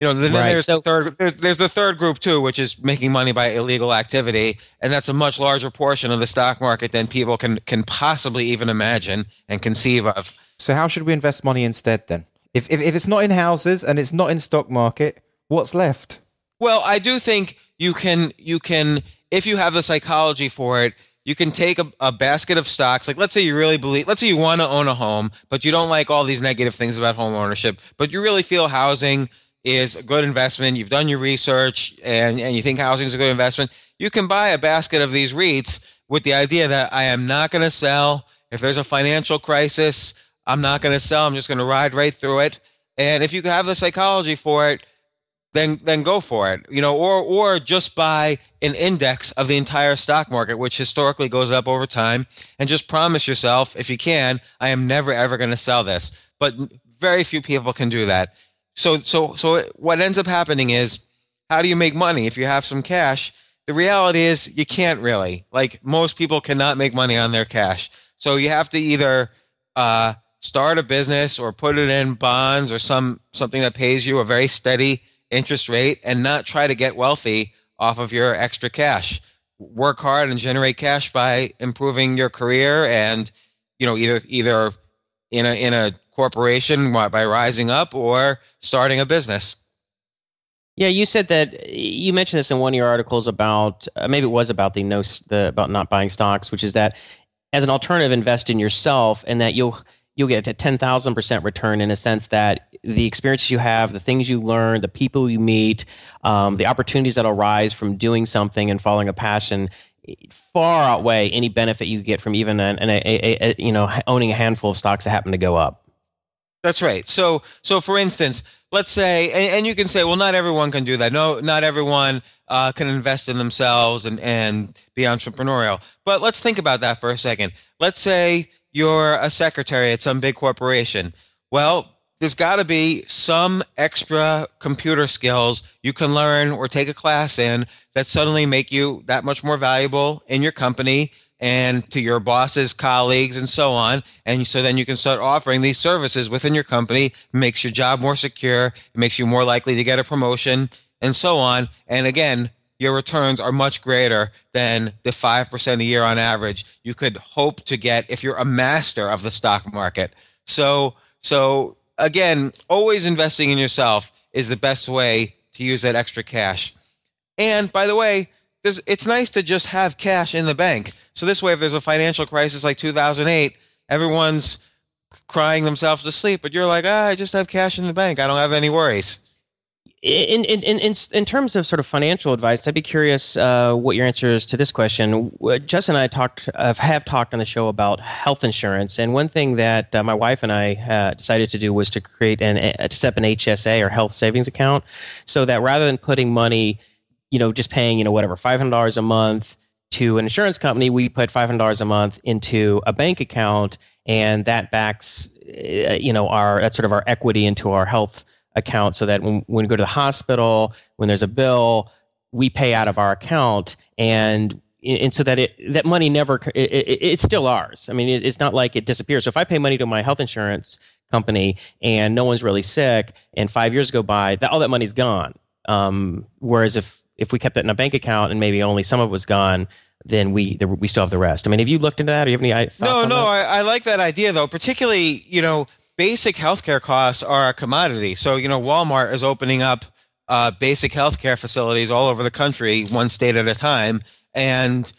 You know, then Right. there's So- the third. There's, there's the third group too, which is making money by illegal activity, and that's a much larger portion of the stock market than people can can possibly even imagine and conceive of. So how should we invest money instead then? If, if, if it's not in houses and it's not in stock market, what's left? Well, I do think you can you can if you have the psychology for it, you can take a, a basket of stocks. Like let's say you really believe let's say you want to own a home, but you don't like all these negative things about home ownership, but you really feel housing is a good investment. You've done your research and, and you think housing is a good investment. You can buy a basket of these REITs with the idea that I am not going to sell. If there's a financial crisis, I'm not going to sell. I'm just going to ride right through it. And if you have the psychology for it, then then go for it. You know, or or just buy an index of the entire stock market, which historically goes up over time, and just promise yourself, if you can, I am never ever going to sell this. But very few people can do that. So so so what ends up happening is, how do you make money if you have some cash? The reality is you can't really. Like most people cannot make money on their cash. So you have to either uh, start a business or put it in bonds or some something that pays you a very steady interest rate and not try to get wealthy off of your extra cash. Work hard and generate cash by improving your career and you know either either in a in a corporation by rising up or starting a business. Yeah, you said that you mentioned this in one of your articles about uh, maybe it was about the no the about not buying stocks, which is that as an alternative, invest in yourself, and that you'll you'll get a 10,000% return in a sense that the experiences you have, the things you learn, the people you meet, um, the opportunities that arise from doing something and following a passion far outweigh any benefit you get from even an, an, a, a, a, you know owning a handful of stocks that happen to go up. That's right. So so for instance, let's say and, and you can say well not everyone can do that. No, not everyone uh, can invest in themselves and and be entrepreneurial. But let's think about that for a second. Let's say you're a secretary at some big corporation. Well, there's got to be some extra computer skills you can learn or take a class in that suddenly make you that much more valuable in your company and to your bosses, colleagues, and so on. And so then you can start offering these services within your company. Makes your job more secure. Makes you more likely to get a promotion and so on. And again, your returns are much greater than the 5% a year on average you could hope to get if you're a master of the stock market. So, so again, always investing in yourself is the best way to use that extra cash. And by the way, it's nice to just have cash in the bank. So this way, if there's a financial crisis like 2008, everyone's crying themselves to sleep, but you're like, ah, I just have cash in the bank. I don't have any worries in, in, in, in, terms of sort of financial advice, I'd be curious uh, what your answer is to this question. Jess and I talked uh, have talked on the show about health insurance, and one thing that uh, my wife and I uh, decided to do was to create an to set up an HSA or health savings account, so that rather than putting money, you know, just paying you know whatever five hundred dollars a month to an insurance company, we put five hundred dollars a month into a bank account, and that backs uh, you know our that's sort of our equity into our health account so that when, when we go to the hospital, when there's a bill, we pay out of our account and and so that it that money never it, it, it's still ours. I mean, it, it's not like it disappears. So if I pay money to my health insurance company and no one's really sick, and five years go by, that all that money's gone. Um, whereas if if we kept it in a bank account and maybe only some of it was gone, then we the, we still have the rest. I mean, have you looked into that? Or you have any? No, no. I, I, like that idea though, particularly you know basic healthcare costs are a commodity. So, you know, Walmart is opening up uh, basic healthcare facilities all over the country, one state at a time. And,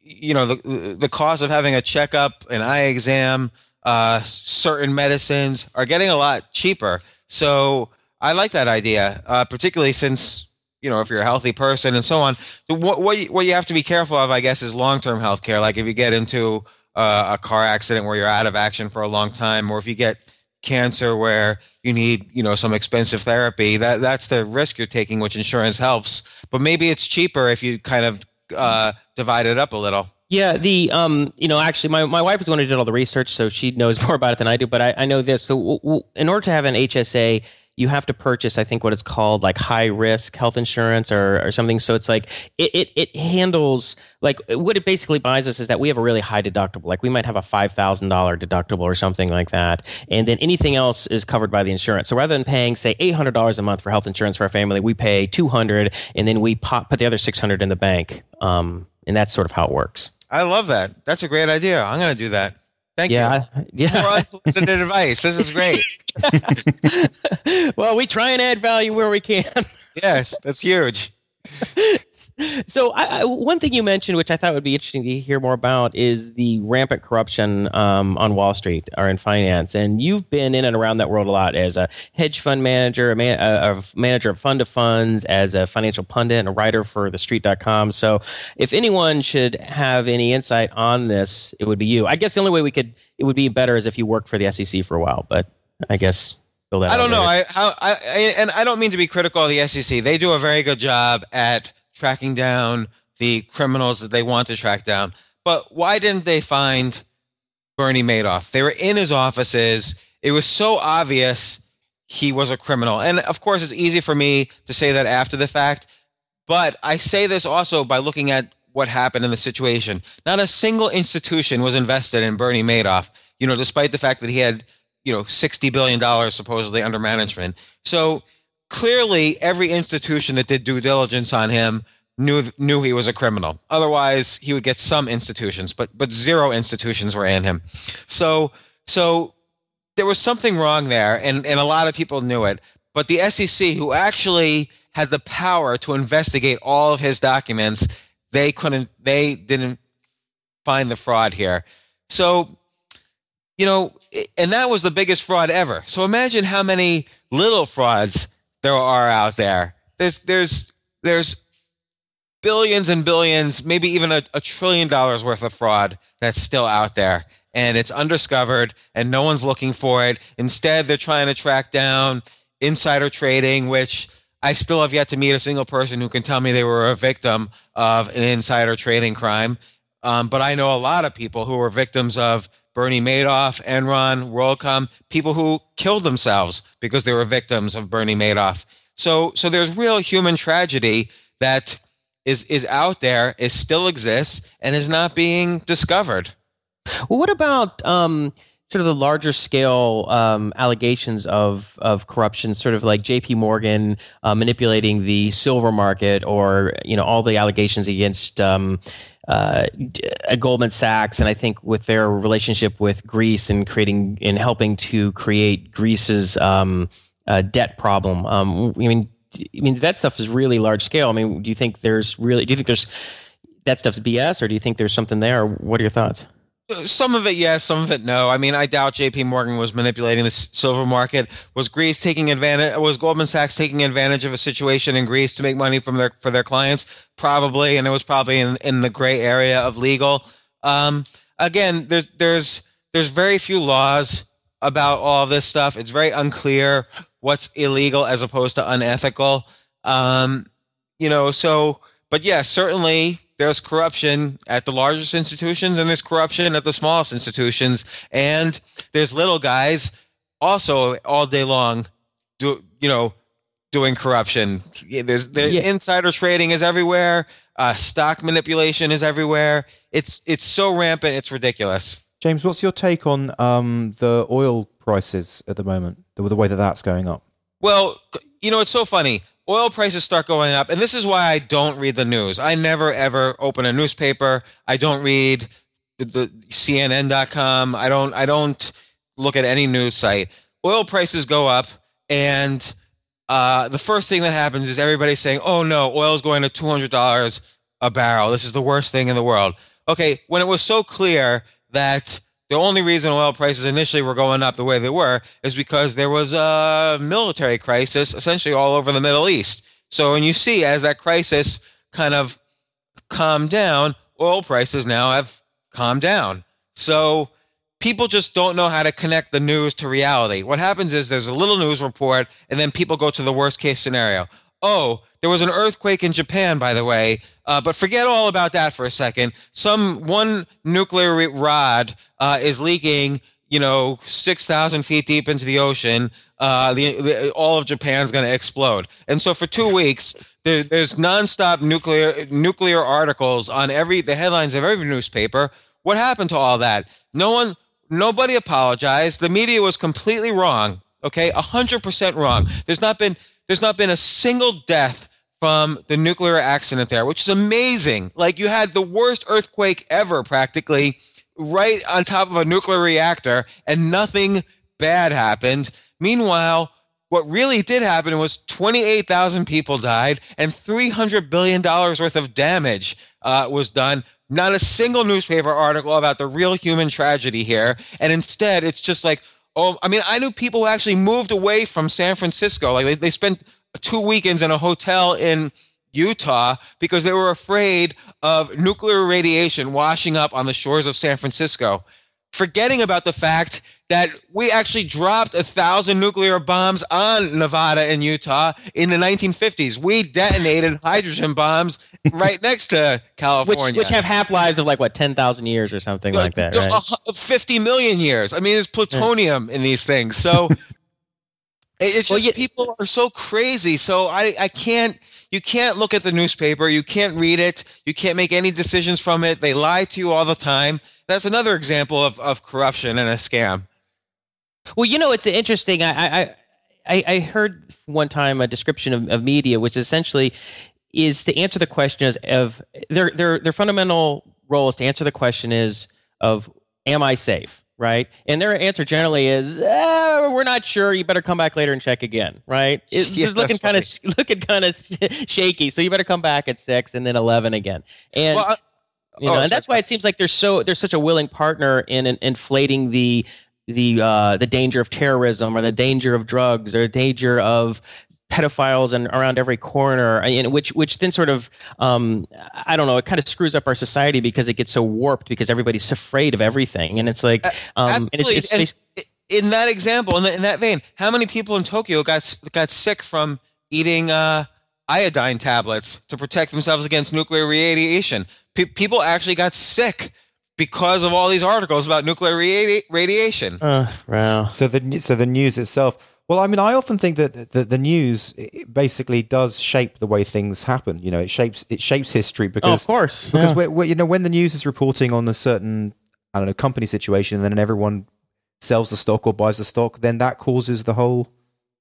you know, the, the cost of having a checkup, an eye exam, uh, certain medicines are getting a lot cheaper. So I like that idea, uh, particularly since, you know, if you're a healthy person and so on. What, what, you, what you have to be careful of, I guess, is long term healthcare. Like if you get into uh, a car accident where you're out of action for a long time, or if you get cancer where you need you know some expensive therapy that that's the risk you're taking which insurance helps. But maybe it's cheaper if you kind of uh, divide it up a little. Yeah the um you know actually my, my wife is the one who did all the research so she knows more about it than i do but i, I know this. So w- w- in order to have an hsa you have to purchase, I think, what it's called like high risk health insurance or, or something. So it's like it, it, it handles like what it basically buys us is that we have a really high deductible. Like we might have a five thousand dollar deductible or something like that, and then anything else is covered by the insurance. So rather than paying say eight hundred dollars a month for health insurance for our family, we pay two hundred, and then we pop, put the other six hundred in the bank. Um, and that's sort of how it works. I love that. That's a great idea. I'm going to do that. Thank yeah, you. Yeah, More unsolicited advice. This is great. well, we try and add value where we can. yes, that's huge. so I, I, one thing you mentioned, which I thought would be interesting to hear more about, is the rampant corruption um, on Wall Street or in finance. And you've been in and around that world a lot as a hedge fund manager, a, man, a, a manager of fund of funds, as a financial pundit, and a writer for TheStreet.com. So if anyone should have any insight on this, it would be you. I guess the only way we could it would be better is if you worked for the SEC for a while, but I guess. I don't know. I, how, I, I and I don't mean to be critical of the SEC. They do a very good job at tracking down the criminals that they want to track down. But why didn't they find Bernie Madoff? They were in his offices. It was so obvious he was a criminal. And of course, it's easy for me to say that after the fact. But I say this also by looking at what happened in the situation. Not a single institution was invested in Bernie Madoff, you know, despite the fact that he had, you know, $60 billion supposedly under management. So clearly every institution that did due diligence on him knew knew he was a criminal. Otherwise, he would get some institutions, but but zero institutions were in him. So so there was something wrong there, and and a lot of people knew it. But the SEC, who actually had the power to investigate all of his documents, they couldn't. They didn't find the fraud here. So you know, and that was the biggest fraud ever. So imagine how many little frauds there are out there. There's there's there's billions and billions, maybe even a, a trillion dollars worth of fraud that's still out there. And it's undiscovered and no one's looking for it. Instead, they're trying to track down insider trading, which I still have yet to meet a single person who can tell me they were a victim of an insider trading crime. Um, but I know a lot of people who were victims of Bernie Madoff, Enron, WorldCom, people who killed themselves because they were victims of Bernie Madoff. So, so there's real human tragedy that is is out there, is still exists, and is not being discovered. Well, what about um, sort of the larger scale um, allegations of of corruption, sort of like J.P. Morgan uh, manipulating the silver market, or you know all the allegations against um, uh, Goldman Sachs, and I think with their relationship with Greece and creating and helping to create Greece's um, uh, debt problem. Um, I mean, I mean that stuff is really large scale. I mean, do you think there's really? Do you think there's that stuff's BS, or do you think there's something there? What are your thoughts? Some of it, yes. Some of it, no. I mean, I doubt J.P. Morgan was manipulating the silver market. Was Greece taking advantage? Was Goldman Sachs taking advantage of a situation in Greece to make money from their for their clients? Probably, and it was probably in, in the gray area of legal. Um, again, there's there's there's very few laws about all this stuff. It's very unclear what's illegal as opposed to unethical. Um, you know, so but yeah, certainly there's corruption at the largest institutions and there's corruption at the smallest institutions. And there's little guys also all day long do you know doing corruption. There's the yeah. insider trading is everywhere. Uh, stock manipulation is everywhere. It's it's so rampant it's ridiculous. James what's your take on um, the oil prices at the moment the, the way that that's going up? Well you know it's so funny oil prices start going up, and this is why I don't read the news. I never ever open a newspaper. I don't read the, the CNN.com. I don't. I don't look at any news site. Oil prices go up, and uh, the first thing that happens is everybody saying, "Oh no, oil is going to two hundred dollars a barrel. This is the worst thing in the world." Okay, when it was so clear that the only reason oil prices initially were going up the way they were is because there was a military crisis essentially all over the Middle East. So when you see as that crisis kind of calmed down, oil prices now have calmed down. So people just don't know how to connect the news to reality. What happens is there's a little news report and then people go to the worst case scenario. Oh, there was an earthquake in Japan, by the way. Uh, but forget all about that for a second. Some one nuclear rod uh, is leaking, you know, six thousand feet deep into the ocean. Uh, the, the, all of Japan's going to explode. And so for two weeks, there, there's nonstop nuclear nuclear articles on every the headlines of every newspaper. What happened to all that? No one, nobody apologized. The media was completely wrong. Okay, hundred percent wrong. There's not been there's not been a single death from the nuclear accident there, which is amazing. Like you had the worst earthquake ever, practically, right on top of a nuclear reactor and nothing bad happened. Meanwhile, what really did happen was 28,000 people died and $300 billion worth of damage uh, was done. Not a single newspaper article about the real human tragedy here. And instead, it's just like, oh, I mean, I knew people who actually moved away from San Francisco. Like they, they spent two weekends in a hotel in Utah because they were afraid of nuclear radiation washing up on the shores of San Francisco, forgetting about the fact that we actually dropped a thousand nuclear bombs on Nevada and Utah in the 1950s. We detonated hydrogen bombs right next to California, which, which have half lives of like what 10,000 years or something like, like that. Right? Uh, 50 million years. I mean, there's plutonium in these things. So it's just well, you, people are so crazy. So I, I can't you can't look at the newspaper, you can't read it, you can't make any decisions from it. They lie to you all the time. That's another example of, of corruption and a scam. Well, you know, it's interesting. I I, I heard one time a description of, of media, which essentially is to answer the question is of their their their fundamental role is to answer the question is of am I safe? right? And their answer generally is, eh, "We're not sure. You better come back later and check again." Right? It's yeah, just looking kind of looking kind of shaky. So you better come back at six and then eleven again. And well, I, you know, oh, and that's why it seems like there's so there's such a willing partner in, in inflating the the uh, the danger of terrorism or the danger of drugs or the danger of pedophiles and around every corner, and which which then sort of um, I don't know, it kind of screws up our society because it gets so warped because everybody's afraid of everything, and it's like um, absolutely. It's, it's, and in that example, in, the, in, that vein, how many people in Tokyo got got sick from eating uh, iodine tablets to protect themselves against nuclear radiation? P- people actually got sick because of all these articles about nuclear radi- radiation. Uh, wow. So the so the news itself well, I mean, I often think that the, the news basically does shape the way things happen. You know, it shapes it shapes history because, oh, of course, because yeah. we're, we're, you know when the news is reporting on a certain I don't know company situation, and then everyone sells the stock or buys the stock, then that causes the whole.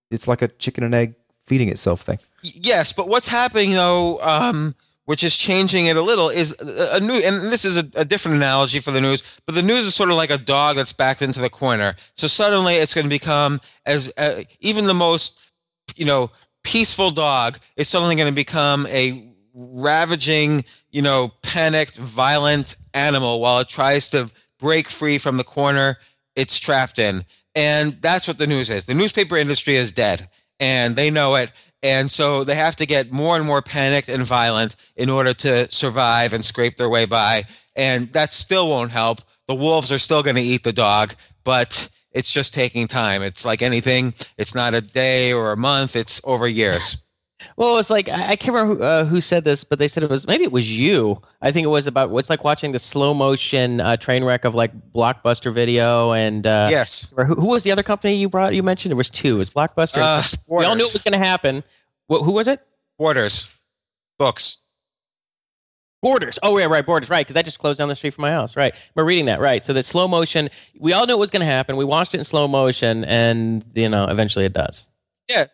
It's like a chicken and egg feeding itself thing. Yes, but what's happening though? Um, which is changing it a little, is a new, and this is a, a, different analogy for the news, but the news is sort of like a dog that's backed into the corner. So suddenly it's going to become as uh, even the most, you know, peaceful dog is suddenly going to become a ravaging, you know, panicked, violent animal while it tries to break free from the corner it's trapped in. And that's what the news is. The newspaper industry is dead, and they know it and so they have to get more and more panicked and violent in order to survive and scrape their way by. And that still won't help. The wolves are still going to eat the dog, but it's just taking time. It's like anything, it's not a day or a month, it's over years. Well, it's like I can't remember who, uh, who, said this, but they said it was maybe it was you. I think it was about what's like watching the slow motion uh, train wreck of like Blockbuster Video and uh, yes. Who, who, was the other company you brought? You mentioned there was two. It was Blockbuster. Uh, we all knew it was going to happen. Wh- who was it? Borders, books. Borders. Oh yeah, right. Borders. Right, because I just closed down the street from my house. Right. We're reading that. Right. So the slow motion. We all knew it was going to happen. We watched it in slow motion, and you know, eventually it does. Yeah,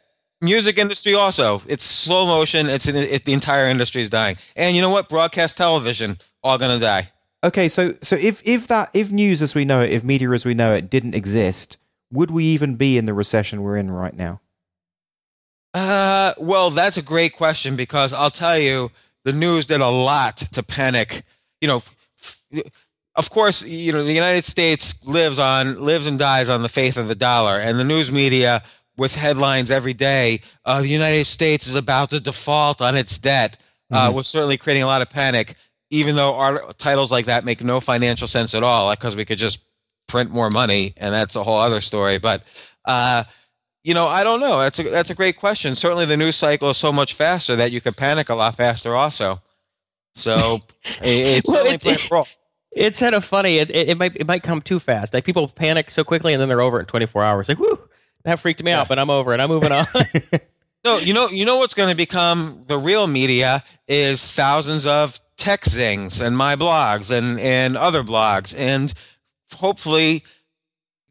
music industry also. It's slow motion. It's in, it, the entire industry is dying. And you know what? Broadcast television all going to die. Okay, so so if if that if news as we know it, if media as we know it didn't exist, would we even be in the recession we're in right now? Uh, well, that's a great question because I'll tell you, the news did a lot to panic. You know, of course, you know the United States lives on lives and dies on the faith of the dollar, and the news media with headlines every day. Uh, the United States is about to default on its debt. Uh, mm-hmm. Was certainly creating a lot of panic, even though our titles like that make no financial sense at all, because we could just print more money, and that's a whole other story. But uh, you know, I don't know. That's a that's a great question. Certainly, the news cycle is so much faster that you can panic a lot faster, also. So it's well, certainly it's, it, it's kind of funny. It, it, it, might it might come too fast. Like people panic so quickly, and then they're over in 24 hours. Like, whoo, that freaked me yeah. out, but I'm over it. I'm moving on. no, you know, you know what's going to become the real media is thousands of TechZings and my blogs and and other blogs, and hopefully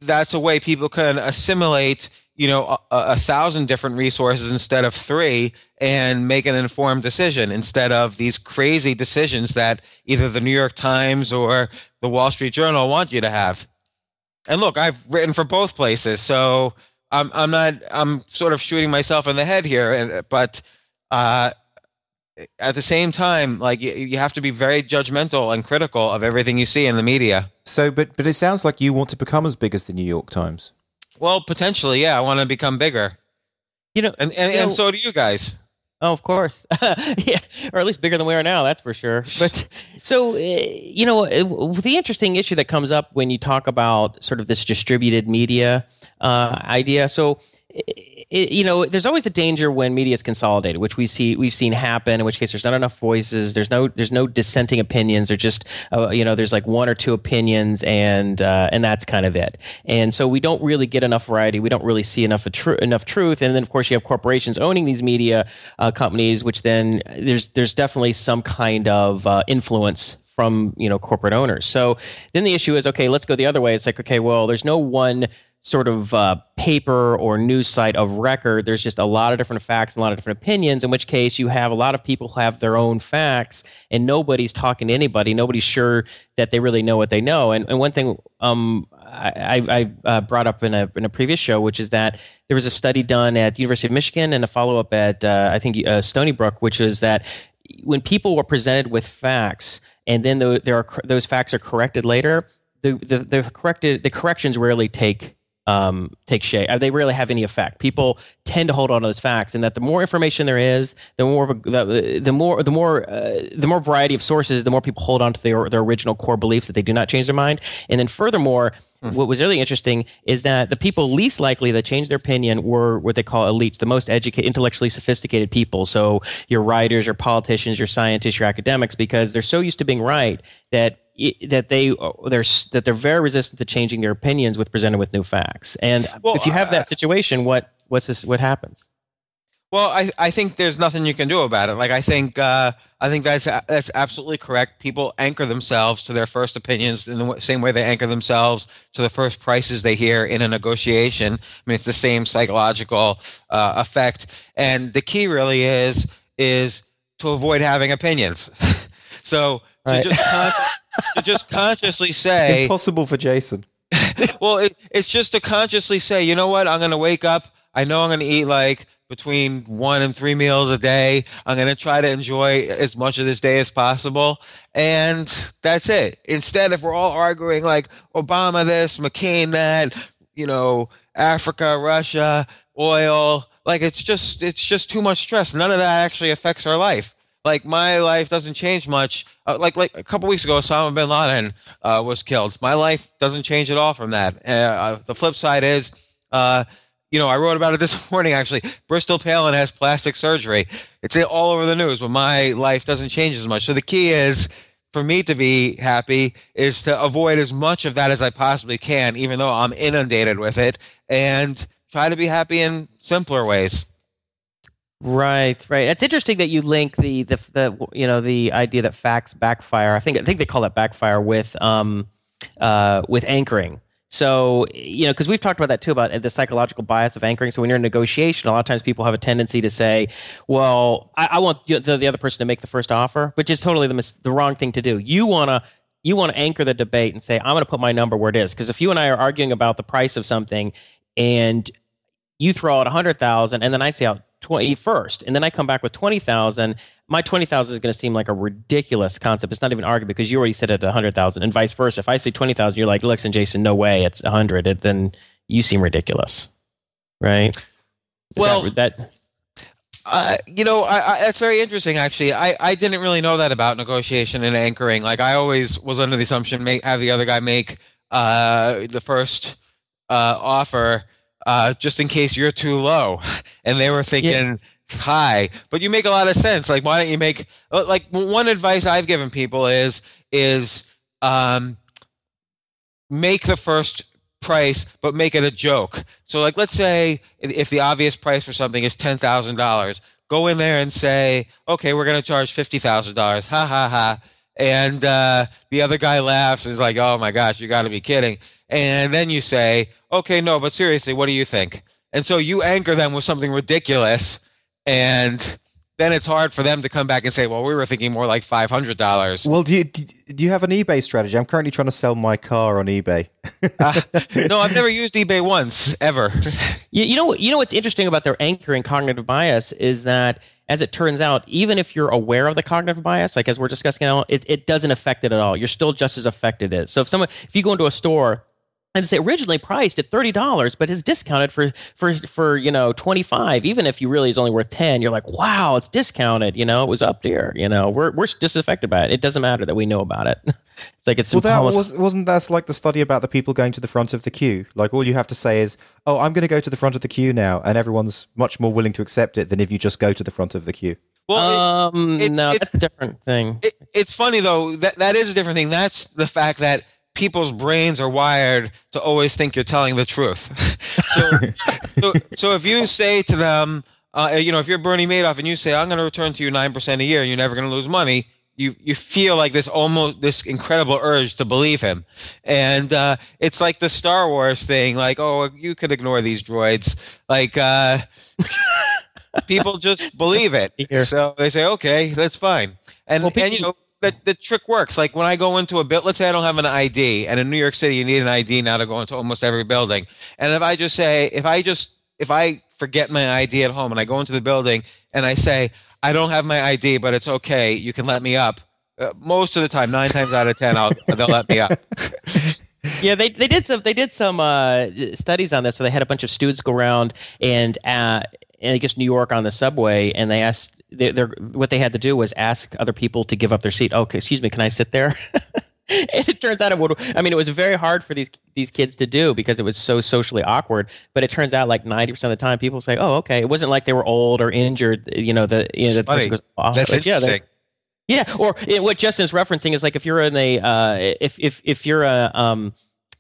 that's a way people can assimilate you know a, a, thousand different resources instead of three and make an informed decision instead of these crazy decisions that either the new york times or the wall street journal want you to have and look i've written for both places so i'm, I'm not i'm sort of shooting myself in the head here and but uh, at the same time, like you, you have to be very judgmental and critical of everything you see in the media. So, but but it sounds like you want to become as big as the New York Times. Well, potentially, yeah. I want to become bigger. You know, and and, you know, and so do you guys. Oh, of course, yeah, or at least bigger than we are now. That's for sure. But so, uh, you know, the interesting issue that comes up when you talk about sort of this distributed media uh, idea. So it, you know, there's always a danger when media is consolidated, which we see we've seen happen. In which case, there's not enough voices. There's no there's no dissenting opinions. There's just uh, you know there's like one or two opinions, and uh, and that's kind of it. And so we don't really get enough variety. We don't really see enough tr- enough truth. And then of course you have corporations owning these media uh, companies, which then there's there's definitely some kind of uh, influence from you know corporate owners. So then the issue is okay, let's go the other way. It's like okay, well, there's no one sort of uh, paper or news site of record. There's just a lot of different facts and a lot of different opinions, in which case you have a lot of people who have their own facts and nobody's talking to anybody. Nobody's sure that they really know what they know. And, and one thing um, I, I uh, brought up in a, in a previous show, which is that there was a study done at University of Michigan and a follow up at, uh, I think, uh, Stony Brook, which was that when people were presented with facts and then the, there are, those facts are corrected later, the, the, the corrected the corrections rarely take um, take shape. Uh, they really have any effect. People tend to hold on to those facts, and that the more information there is, the more the, the more the more uh, the more variety of sources, the more people hold on to their their original core beliefs that they do not change their mind. And then furthermore. What was really interesting is that the people least likely that changed their opinion were what they call elites, the most educated, intellectually sophisticated people. So your writers, your politicians, your scientists, your academics, because they're so used to being right that that they uh, they're that they're very resistant to changing their opinions with presented with new facts. And well, if you have that situation, what what's this, what happens? Well, I, I think there's nothing you can do about it. Like I think uh, I think that's that's absolutely correct. People anchor themselves to their first opinions in the same way they anchor themselves to the first prices they hear in a negotiation. I mean, it's the same psychological uh, effect. And the key really is is to avoid having opinions. so right. to just to just consciously say impossible for Jason. well, it, it's just to consciously say, you know what? I'm going to wake up. I know I'm going to eat like between one and three meals a day. I'm going to try to enjoy as much of this day as possible. And that's it. Instead, if we're all arguing like Obama this, McCain that, you know, Africa, Russia, oil, like it's just it's just too much stress. None of that actually affects our life like my life doesn't change much. Uh, like like a couple weeks ago, Osama bin Laden uh, was killed. My life doesn't change at all from that. Uh, uh the flip side is, uh, you know, I wrote about it this morning. Actually, Bristol Palin has plastic surgery. It's all over the news, but my life doesn't change as much. So the key is for me to be happy is to avoid as much of that as I possibly can, even though I'm inundated with it, and try to be happy in simpler ways. Right, right. It's interesting that you link the, the the you know the idea that facts backfire. I think I think they call that backfire with um uh with anchoring. So you know because we've talked about that too about uh, the psychological bias of anchoring. So when you're in negotiation, a lot of times people have a tendency to say, "Well, I, I want the, the other person to make the first offer," which is totally the mis- the wrong thing to do. You wanna you want to anchor the debate and say, "I'm going to put my number where it is." Because if you and I are arguing about the price of something, and you throw out a hundred thousand, and then I say out 20 first and then i come back with 20000 my 20000 is going to seem like a ridiculous concept it's not even argued because you already said it at 100000 and vice versa if i say 20000 you're like listen jason no way it's 100 it, then you seem ridiculous right is well that, that uh, you know, I, I, that's very interesting. Actually, I, I didn't really know that about negotiation and anchoring. Like, I always was under the assumption make have the other guy make uh, the first uh, offer, uh, just in case you're too low. And they were thinking yeah. High, but you make a lot of sense. Like, why don't you make uh, like one advice I've given people is is um, make the first price, but make it a joke. So, like, let's say if the obvious price for something is ten thousand dollars, go in there and say, okay, we're going to charge fifty thousand dollars. Ha ha ha. And uh, the other guy laughs and is like, oh my gosh, you got to be kidding. And then you say, okay, no, but seriously, what do you think? and so you anchor them with something ridiculous, and then it's hard for them to come back and say, "Well, we were thinking more like five hundred dollars." Well, do you do you have an eBay strategy? I'm currently trying to sell my car on eBay. uh, no, I've never used eBay once ever. You, you know, you know what's interesting about their anchoring cognitive bias is that, as it turns out, even if you're aware of the cognitive bias, like as we're discussing now, it, it doesn't affect it at all. You're still just as affected it. So if someone, if you go into a store and say originally priced at thirty dollars, but is discounted for for for you know twenty five. Even if you really is only worth ten, you're like, wow, it's discounted. You know, it was up there. You know, we're we're disaffected by it. It doesn't matter that we know about it. it's like it's well, that almost- was wasn't that like the study about the people going to the front of the queue? Like all you have to say is, oh, I'm going to go to the front of the queue now, and everyone's much more willing to accept it than if you just go to the front of the queue. Well, um, it's, no, it's, that's a different thing. It, it's funny though that that is a different thing. That's the fact that people's brains are wired to always think you're telling the truth. so, so, so, if you say to them, uh, you know, if you're Bernie Madoff and you say, I'm going to return to you 9% a year, and you're never going to lose money, you, you feel like this almost this incredible urge to believe him. And uh, it's like the Star Wars thing, like, oh, you could ignore these droids. Like, uh, people just believe it. So they say, okay, that's fine. And, well, and you know, the, the trick works. Like when I go into a bit, let's say I don't have an ID, and in New York City, you need an ID now to go into almost every building. And if I just say, if I just, if I forget my ID at home and I go into the building and I say, I don't have my ID, but it's okay, you can let me up. Uh, most of the time, nine times out of ten, I'll, they'll let me up. yeah, they, they did some they did some uh, studies on this where they had a bunch of students go around and uh, and I guess New York on the subway, and they asked they, what they had to do was ask other people to give up their seat. Oh, okay, excuse me, can I sit there? and it turns out it would. I mean, it was very hard for these these kids to do because it was so socially awkward. But it turns out, like ninety percent of the time, people say, "Oh, okay." It wasn't like they were old or injured. You know, the you know, the funny. Goes, oh, That's like, interesting. Yeah, yeah, or know, what Justin's referencing is like if you're in a uh, if if if you're a um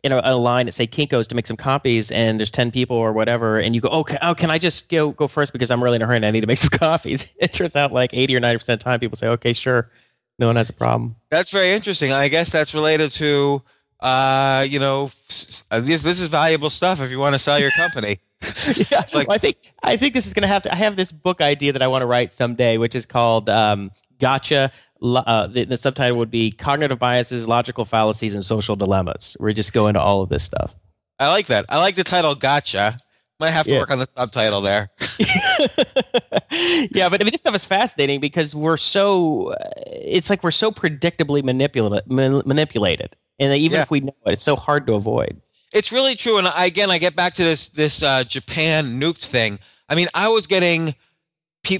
in a, a, line at say Kinko's to make some copies, and there's ten people or whatever, and you go, okay, oh, can I just go go first because I'm really in a hurry and I need to make some copies. It turns out like eighty or ninety percent of the time, people say, okay, sure, no one has a problem. That's very interesting. I guess that's related to, uh, you know, this this is valuable stuff if you want to sell your company. yeah, like, well, I think I think this is going to have to. I have this book idea that I want to write someday, which is called um, "Gotcha uh, the, the, subtitle would be cognitive biases, logical fallacies, and social dilemmas. We're just go into all of this stuff. I like that. I like the title. Gotcha. Might have to yeah. work on the subtitle there. yeah, but I mean, this stuff is fascinating because we're so. Uh, it's like we're so predictably manipulated, manipulated, and even yeah. if we know it, it's so hard to avoid. It's really true, and I, again, I get back to this this uh, Japan nuked thing. I mean, I was getting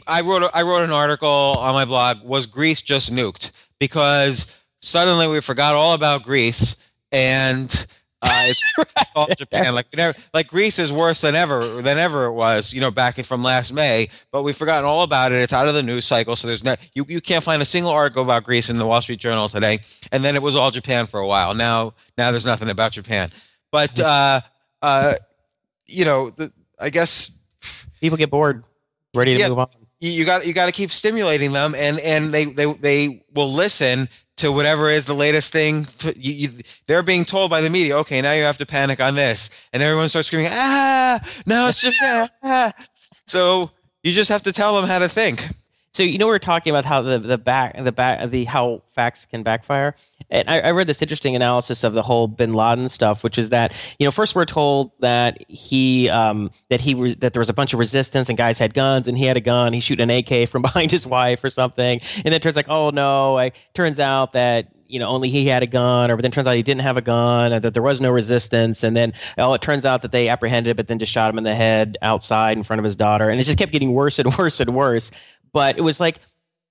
I wrote a, I wrote an article on my blog. Was Greece just nuked? Because suddenly we forgot all about Greece and uh, it's all Japan. Like never, like Greece is worse than ever than ever it was. You know, back from last May. But we've forgotten all about it. It's out of the news cycle. So there's no you you can't find a single article about Greece in the Wall Street Journal today. And then it was all Japan for a while. Now now there's nothing about Japan. But uh, uh, you know, the, I guess people get bored ready to yes, move on. You got you got to keep stimulating them, and and they they they will listen to whatever is the latest thing. To, you, you, they're being told by the media, okay, now you have to panic on this, and everyone starts screaming, ah, now it's just ah. So you just have to tell them how to think. So you know we are talking about how the the back the back the how facts can backfire. And I, I, read this interesting analysis of the whole Bin Laden stuff, which is that you know first we're told that he um, that he re- that there was a bunch of resistance and guys had guns and he had a gun. He's shooting an AK from behind his wife or something, and then it turns like oh no, I turns out that you know only he had a gun or but then turns out he didn't have a gun or that there was no resistance and then oh it turns out that they apprehended but then just shot him in the head outside in front of his daughter and it just kept getting worse and worse and worse but it was like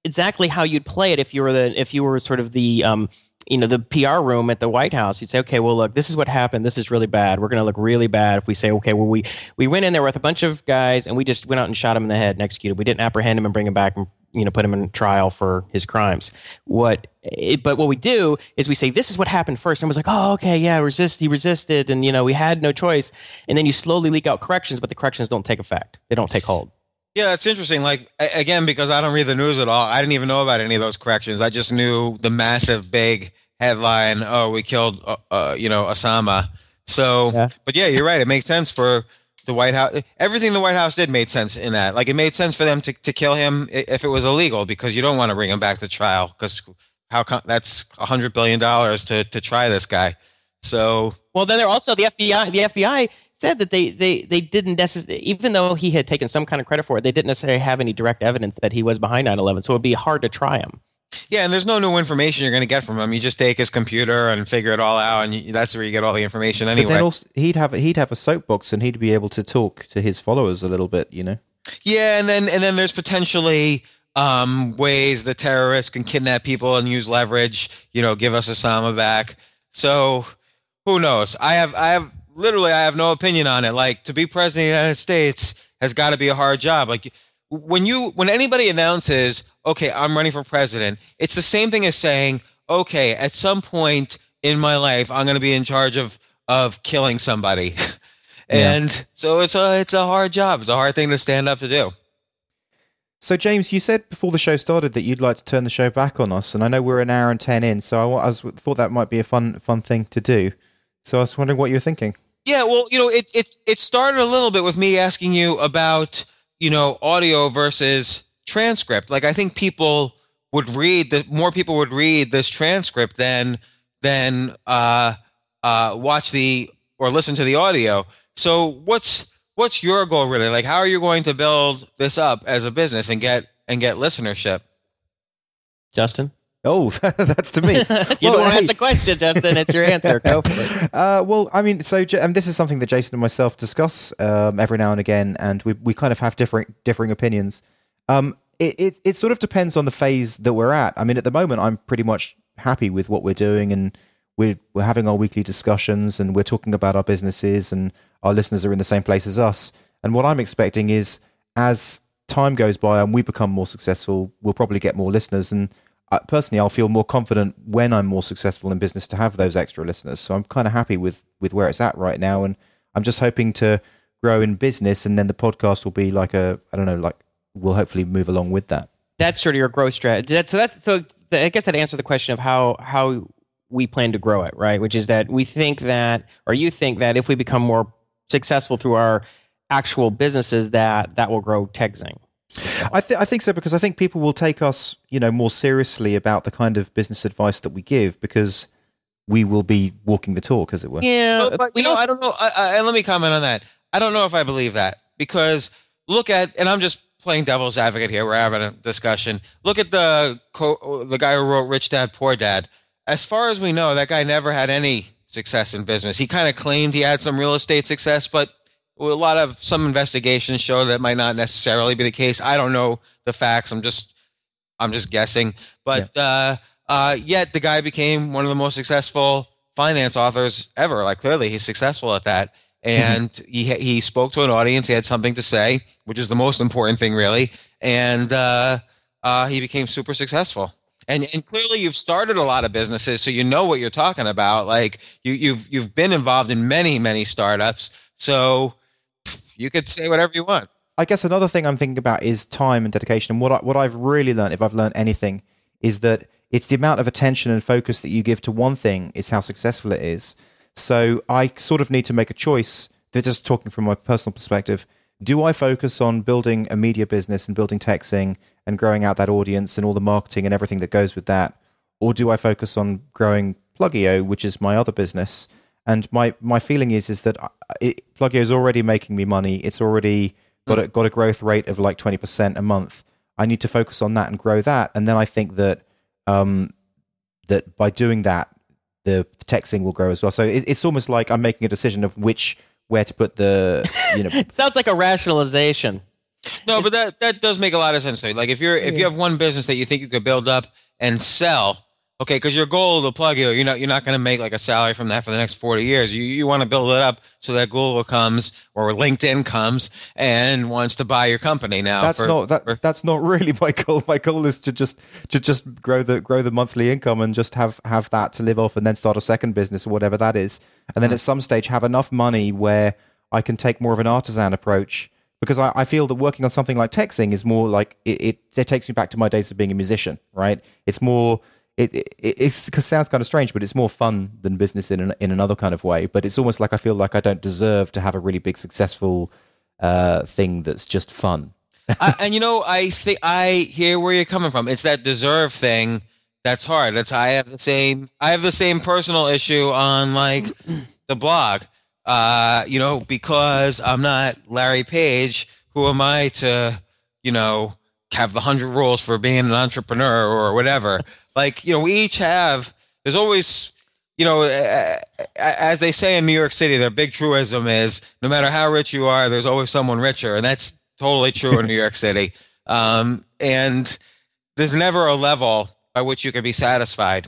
exactly how you'd play it if you were the if you were sort of the um, you know the PR room at the White House. You'd say, okay, well, look, this is what happened. This is really bad. We're going to look really bad if we say, okay, well, we we went in there with a bunch of guys and we just went out and shot him in the head and executed. We didn't apprehend him and bring him back and you know put him in trial for his crimes. What? It, but what we do is we say this is what happened first, and was like, oh, okay, yeah, resist. He resisted, and you know we had no choice. And then you slowly leak out corrections, but the corrections don't take effect. They don't take hold. Yeah, it's interesting. Like again, because I don't read the news at all, I didn't even know about any of those corrections. I just knew the massive, big headline: "Oh, we killed, uh, uh, you know, Osama." So, yeah. but yeah, you're right. It makes sense for the White House, everything the White House did made sense in that. Like it made sense for them to, to kill him if it was illegal because you don't want to bring him back to trial because how that's a hundred billion dollars to to try this guy. So well, then they're also the FBI. The FBI said that they they they didn't necessarily, even though he had taken some kind of credit for it, they didn't necessarily have any direct evidence that he was behind 9/11. So it'd be hard to try him. Yeah, and there's no new information you're going to get from him. You just take his computer and figure it all out, and you, that's where you get all the information anyway. But then also, he'd have he'd have a soapbox, and he'd be able to talk to his followers a little bit, you know. Yeah, and then and then there's potentially um, ways the terrorists can kidnap people and use leverage. You know, give us Osama back. So who knows? I have I have literally I have no opinion on it. Like to be president of the United States has got to be a hard job. Like when you when anybody announces, okay, I'm running for president, it's the same thing as saying, okay, at some point in my life, I'm going to be in charge of of killing somebody. and yeah. so it's a it's a hard job. It's a hard thing to stand up to do. So, James, you said before the show started that you'd like to turn the show back on us, and I know we're an hour and ten in, so I, I was, thought that might be a fun, fun thing to do. So, I was wondering what you're thinking. Yeah, well, you know, it it it started a little bit with me asking you about you know audio versus transcript. Like, I think people would read that more people would read this transcript than than uh, uh, watch the or listen to the audio. So, what's what's your goal really? Like, how are you going to build this up as a business and get and get listenership? Justin. Oh, that's to me. you well, don't want to ask the question, Justin. It's your answer. Go for it. Uh, well, I mean, so and this is something that Jason and myself discuss um, every now and again, and we we kind of have different differing opinions. Um, it, it it sort of depends on the phase that we're at. I mean, at the moment, I'm pretty much happy with what we're doing, and we're we're having our weekly discussions, and we're talking about our businesses, and our listeners are in the same place as us. And what I'm expecting is as time goes by and we become more successful, we'll probably get more listeners. And personally, I'll feel more confident when I'm more successful in business to have those extra listeners. So I'm kind of happy with with where it's at right now, and I'm just hoping to grow in business, and then the podcast will be like a I don't know, like we'll hopefully move along with that. That's sort of your growth strategy. So that's so I guess that answers the question of how how we plan to grow it, right? Which is that we think that, or you think that if we become more successful through our actual businesses that that will grow TechZing. I, th- I think so because I think people will take us, you know, more seriously about the kind of business advice that we give because we will be walking the talk, as it were. Yeah, but, but you know, I don't know. I, I, let me comment on that. I don't know if I believe that because look at, and I'm just playing devil's advocate here. We're having a discussion. Look at the co- the guy who wrote Rich Dad Poor Dad. As far as we know, that guy never had any success in business. He kind of claimed he had some real estate success, but a lot of some investigations show that might not necessarily be the case. I don't know the facts. I'm just I'm just guessing. But yeah. uh, uh, yet the guy became one of the most successful finance authors ever. Like clearly he's successful at that. Mm-hmm. And mm-hmm. he he spoke to an audience. He had something to say, which is the most important thing, really. And uh, uh he became super successful and and clearly you've started a lot of businesses so you know what you're talking about like you you've you've been involved in many many startups so you could say whatever you want i guess another thing i'm thinking about is time and dedication and what I, what i've really learned if i've learned anything is that it's the amount of attention and focus that you give to one thing is how successful it is so i sort of need to make a choice they're just talking from my personal perspective do I focus on building a media business and building TechZing and growing out that audience and all the marketing and everything that goes with that? Or do I focus on growing Plugio, which is my other business? And my, my feeling is is that uh, it, Plugio is already making me money. It's already got a, got a growth rate of like 20% a month. I need to focus on that and grow that. And then I think that um, that by doing that, the TechZing will grow as well. So it, it's almost like I'm making a decision of which where to put the you know it sounds like a rationalization no but that that does make a lot of sense to like if you're if you have one business that you think you could build up and sell okay because your goal to Plugio, you're not you're not going to make like a salary from that for the next 40 years you you want to build it up so that google comes or linkedin comes and wants to buy your company now that's for, not that, for, that's not really my goal my goal is to just to just grow the grow the monthly income and just have have that to live off and then start a second business or whatever that is and then uh-huh. at some stage have enough money where i can take more of an artisan approach because I, I, feel that working on something like TechZing is more like it, it, it takes me back to my days of being a musician, right? It's more it, it, it sounds kind of strange, but it's more fun than business in an, in another kind of way. But it's almost like I feel like I don't deserve to have a really big successful uh, thing that's just fun. I, and you know, I think I hear where you're coming from. It's that deserve thing that's hard. That's I have the same I have the same personal issue on like the blog. Uh, you know, because I'm not Larry Page, who am I to, you know, have the hundred rules for being an entrepreneur or whatever? like, you know, we each have there's always you know, as they say in New York City, their big truism is no matter how rich you are, there's always someone richer. And that's totally true in New York City. Um, and there's never a level by which you can be satisfied.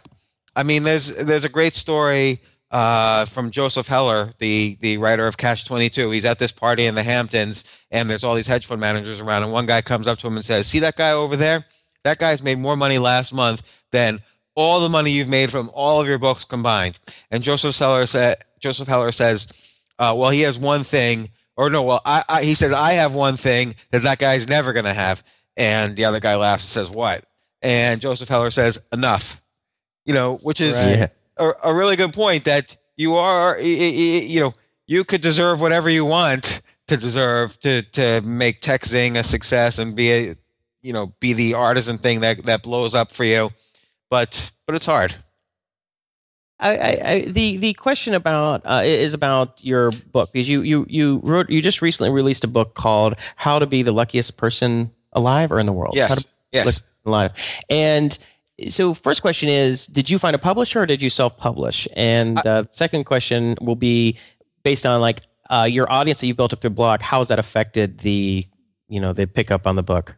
I mean, there's there's a great story uh, from Joseph Heller, the the writer of Catch Twenty Two. He's at this party in the Hamptons, and there's all these hedge fund managers around, and one guy comes up to him and says, "See that guy over there? That guy's made more money last month than all the money you've made from all of your books combined." And Joseph Heller said, Joseph Heller says, uh, "Well, he has one thing." Or no, well, I, I, he says I have one thing that that guy's never going to have, and the other guy laughs and says, "What?" and Joseph Heller says enough. You know, which is right. a, a, really good point that you are, you know, you could deserve whatever you want to deserve to to make TechZing a success and be a, you know, be the artisan thing that that blows up for you, but but it's hard. I, I, the the question about uh, is about your book because you you you wrote you just recently released a book called How to Be the Luckiest Person Alive or in the World. Yes. yes live. And so, first question is Did you find a publisher or did you self publish? And uh, second question will be based on like uh, your audience that you've built up through blog, how has that affected the, you know, the pickup on the book?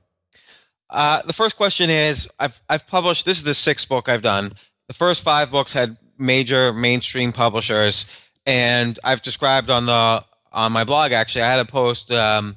Uh, the first question is I've, I've published, this is the sixth book I've done. The first five books had major mainstream publishers. And I've described on the on my blog actually, I had a post um,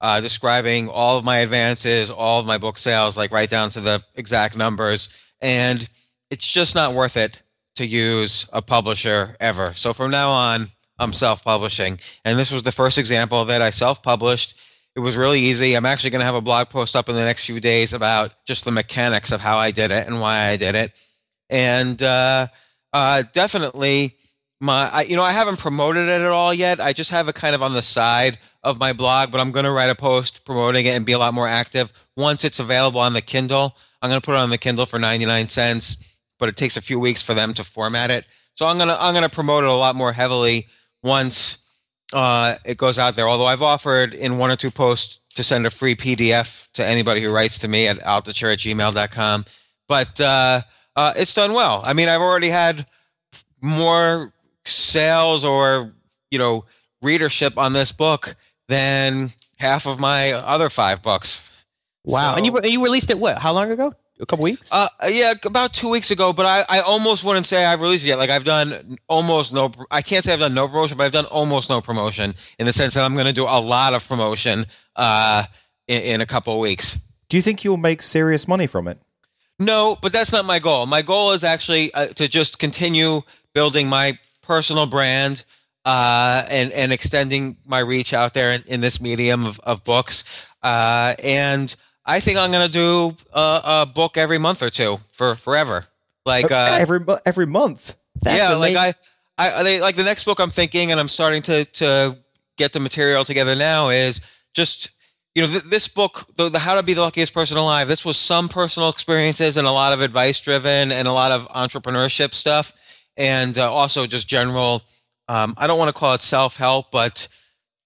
uh, describing all of my advances, all of my book sales, like right down to the exact numbers. And it's just not worth it to use a publisher ever. So from now on, I'm self publishing. And this was the first example that I self published. It was really easy. I'm actually going to have a blog post up in the next few days about just the mechanics of how I did it and why I did it. And uh, uh, definitely, my I, you know I haven't promoted it at all yet. I just have it kind of on the side of my blog, but I'm going to write a post promoting it and be a lot more active once it's available on the Kindle. I'm going to put it on the Kindle for 99 cents, but it takes a few weeks for them to format it. So I'm going to I'm going to promote it a lot more heavily once uh, it goes out there. Although I've offered in one or two posts to send a free PDF to anybody who writes to me at altucher at gmail.com. But uh, uh, it's done well. I mean, I've already had more sales or, you know, readership on this book than half of my other five books. Wow! So, and you you released it what? How long ago? A couple weeks? Uh, yeah, about two weeks ago. But I, I almost wouldn't say I've released it yet. Like I've done almost no. I can't say I've done no promotion, but I've done almost no promotion in the sense that I'm going to do a lot of promotion uh, in, in a couple of weeks. Do you think you'll make serious money from it? No, but that's not my goal. My goal is actually uh, to just continue building my personal brand uh, and and extending my reach out there in, in this medium of, of books. Uh, and I think I'm going to do a, a, book every month or two for forever. Like uh, every every month. That's yeah, amazing. like I, I they, like the next book I'm thinking, and I'm starting to to get the material together now. Is just you know th- this book, the, the How to Be the Luckiest Person Alive. This was some personal experiences and a lot of advice driven and a lot of entrepreneurship stuff, and uh, also just general um, I don't want to call it self help, but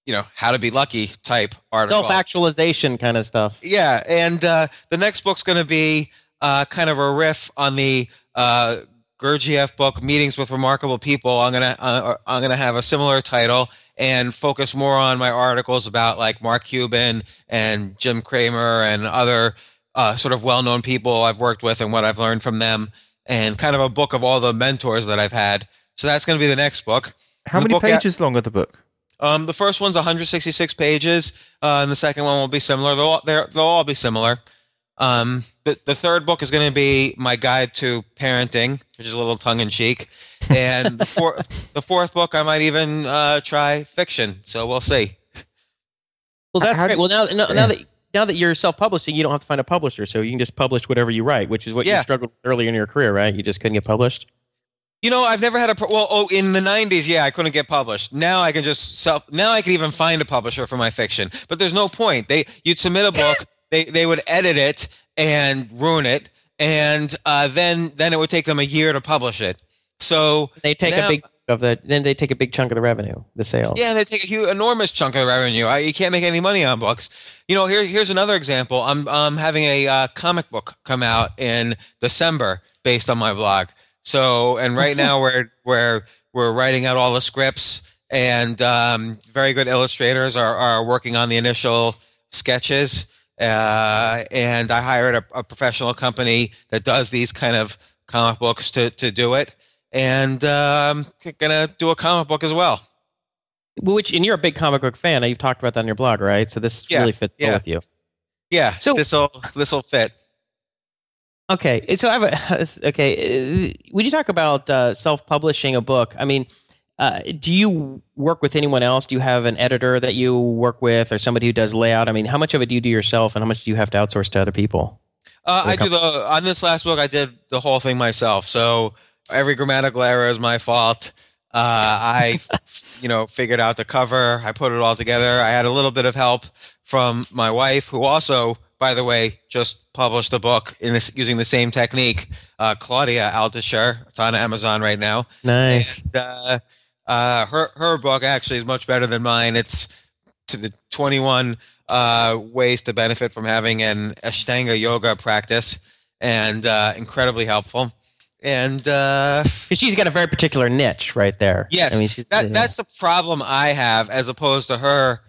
you know how to be lucky type article, self actualization kind of stuff. Yeah, and uh, the next book's going to be uh, kind of a riff on the uh, Gurdjieff book, Meetings with Remarkable People. I'm gonna uh, I'm gonna have a similar title and focus more on my articles about like Mark Cuban and Jim Cramer and other uh, sort of well-known people I've worked with and what I've learned from them, and kind of a book of all the mentors that I've had. So that's going to be the next book. How many pages long are the book? Um, the first one's 166 pages, uh, and the second one will be similar. They'll all, they'll all be similar. Um, the, the third book is going to be my guide to parenting, which is a little tongue in cheek. And the, four, the fourth book, I might even uh, try fiction. So we'll see. Well, that's great. Well, now, now, now that now that you're self-publishing, you don't have to find a publisher, so you can just publish whatever you write, which is what Yeah. you struggled with earlier in your career, right? You just couldn't get published. You know, I've never had a pro- well. Oh, in the '90s, yeah, I couldn't get published. Now I can just self. Now I can even find a publisher for my fiction. But there's no point. They you'd submit a book, they they would edit it and ruin it, and uh, then then it would take them a year to publish it. So They take Now- a big of the then they take a big chunk of the revenue, the sales. yeah, they take a huge, enormous chunk of the revenue. I, you can't make any money on books. You know, here here's another example. I'm um having a uh, comic book come out in December based on my blog. So, and right now we're we're we're writing out all the scripts, and um, very good illustrators are are working on the initial sketches. Uh, and I hired a, a professional company that does these kind of comic books to to do it, and um, gonna do a comic book as well. Which and you're a big comic book fan. You've talked about that on your blog, right? So this Yeah, really fits yeah. with you. Yeah, So- this will this will fit. Okay, so I have a okay. uh, Would you talk about uh, self-publishing a book? I mean, uh, do you work with anyone else? Do you have an editor that you work with, or somebody who does layout? I mean, how much of it do you do yourself, and how much do you have to outsource to other people? Uh, I do the on this last book. I did the whole thing myself. So every grammatical error is my fault. Uh, I, you know, figured out the cover. I put it all together. I had a little bit of help from my wife, who also, by the way, just published a book in this using the same technique. Uh, Claudia Altucher. It's on Amazon right now. Nice. And, uh, uh, her her book actually is much better than mine. It's to the 21 uh, ways to benefit from having an Ashtanga yoga practice, and uh, incredibly helpful. And uh, she's got a very particular niche right there. Yes, I mean, she's, that yeah. that's the problem I have as opposed to her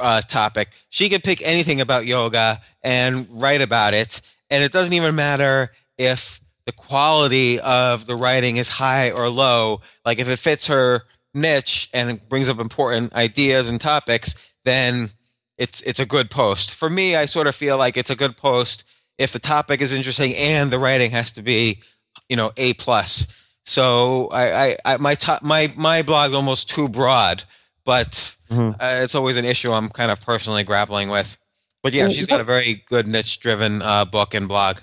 uh, topic. She could pick anything about yoga and write about it, and it doesn't even matter if the quality of the writing is high or low. Like if it fits her niche and brings up important ideas and topics, then it's it's a good post. For me, I sort of feel like it's a good post if the topic is interesting and the writing has to be, you know, a plus. So I, I, I my top, my my blog's almost too broad, but Mhm. uh, it's always an issue I'm kind of personally grappling with. But yeah, she's got a very good niche-driven uh, book and blog.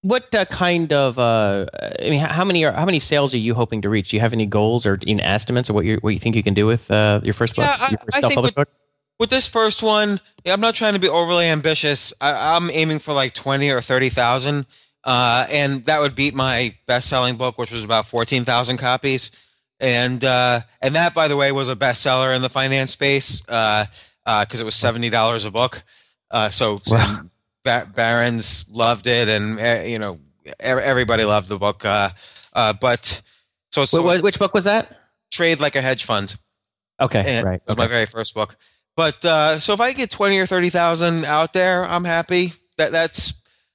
What uh, kind of? Uh, I mean, how many are how many sales are you hoping to reach? Do you have any goals or any estimates of what you what you think you can do with uh, your first book? Yeah, I- your first I think self-published book? With this first one, yeah, I'm not trying to be overly ambitious. I, I'm aiming for like twenty or thirty thousand, uh, and that would beat my best-selling book, which was about fourteen thousand copies. And uh, and that, by the way, was a bestseller in the finance space because uh, it was seventy dollars a book. Uh, so Wow. Ba- Barron's loved it, and uh, you know everybody loved the book. Uh, uh, but so Wh- wh- which book was that? trade like a hedge fund. Okay, And right. That was my very first book. But uh, so if I get twenty or thirty thousand out there, I'm happy. That that's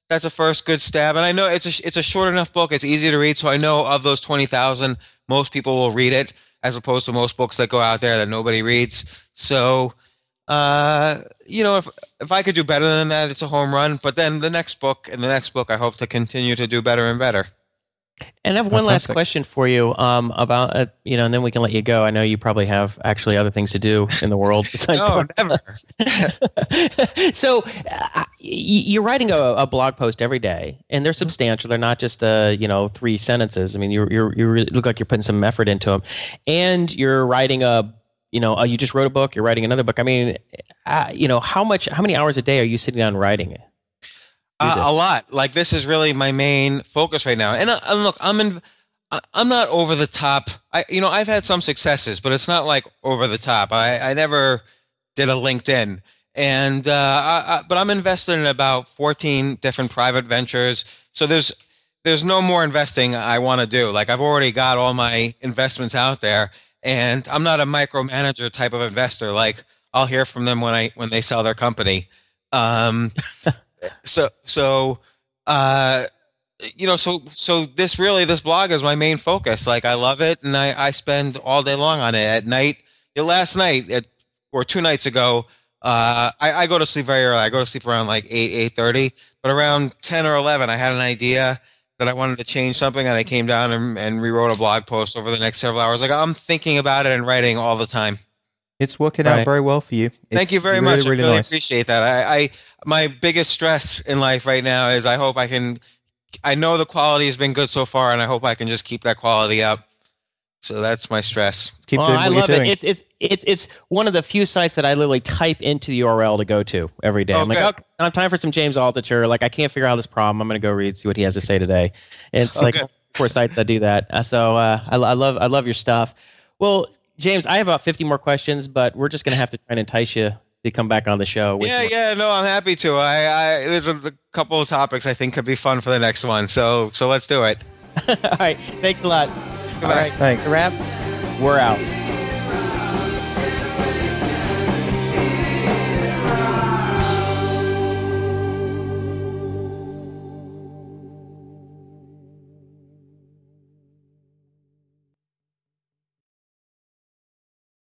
that's a first good stab. And I know it's a it's a short enough book. It's easy to read. So I know of those twenty thousand, most people will read it, as opposed to most books that go out there that nobody reads. So uh, you know, if if I could do better than that, it's a home run. But then the next book and the next book, I hope to continue to do better and better. And I have one last question for you um, about, uh, you know, and then we can let you go. I know you probably have actually other things to do in the world besides talk never. so uh, you're writing a, a blog post every day, and they're substantial. They're not just uh, you know three sentences. I mean, you you you really look like you're putting some effort into them, and you're writing a you know uh, you just wrote a book. You're writing another book. I mean, uh, you know how much how many hours a day are you sitting down writing it? Uh, a lot. Like this is really my main focus right now. And, uh, and look, I'm in. I'm not over the top. I, you know, I've had some successes, but it's not like over the top. I, I never did a LinkedIn, and uh, I, I, but I'm invested in about 14 different private ventures. So there's there's no more investing I want to do. Like I've already got all my investments out there, and I'm not a micromanager type of investor. Like I'll hear from them when I when they sell their company. Um, so so uh you know so so this really this blog is my main focus. Like i love it and i i spend all day long on it. At night last night at, or two nights ago uh I, I go to sleep very early. I go to sleep around like 8 8.30 but around 10 or 11 i had an idea that i wanted to change something and i came down and, and rewrote a blog post over the next several hours. Like i'm thinking about it and writing all the time It's working out very well for you. Thank you very really, much. Really, I really nice. appreciate that. I, I my biggest stress in life right now is I hope I can. I know the quality has been good so far, and I hope I can just keep that quality up. So that's my stress. Keep well, doing I love you're it. It's it's it's it's one of the few sites that I literally type into the URL to go to every day. I'm like, Okay. okay, I'm time for some James Altucher. Like, I can't figure out this problem. I'm going to go read, see what he has to say today. And it's like Okay. four sites that do that. Uh, So uh, I, I love I love your stuff. Well, James, I have about 50 more questions, but we're just going to have to try and entice you to come back on the show. Yeah, more- yeah, no, I'm happy to. I, I there's a, a couple of topics I think could be fun for the next one. So, so let's do it. All right. Thanks a lot. All Goodbye. right. Thanks. Wrap. We're out.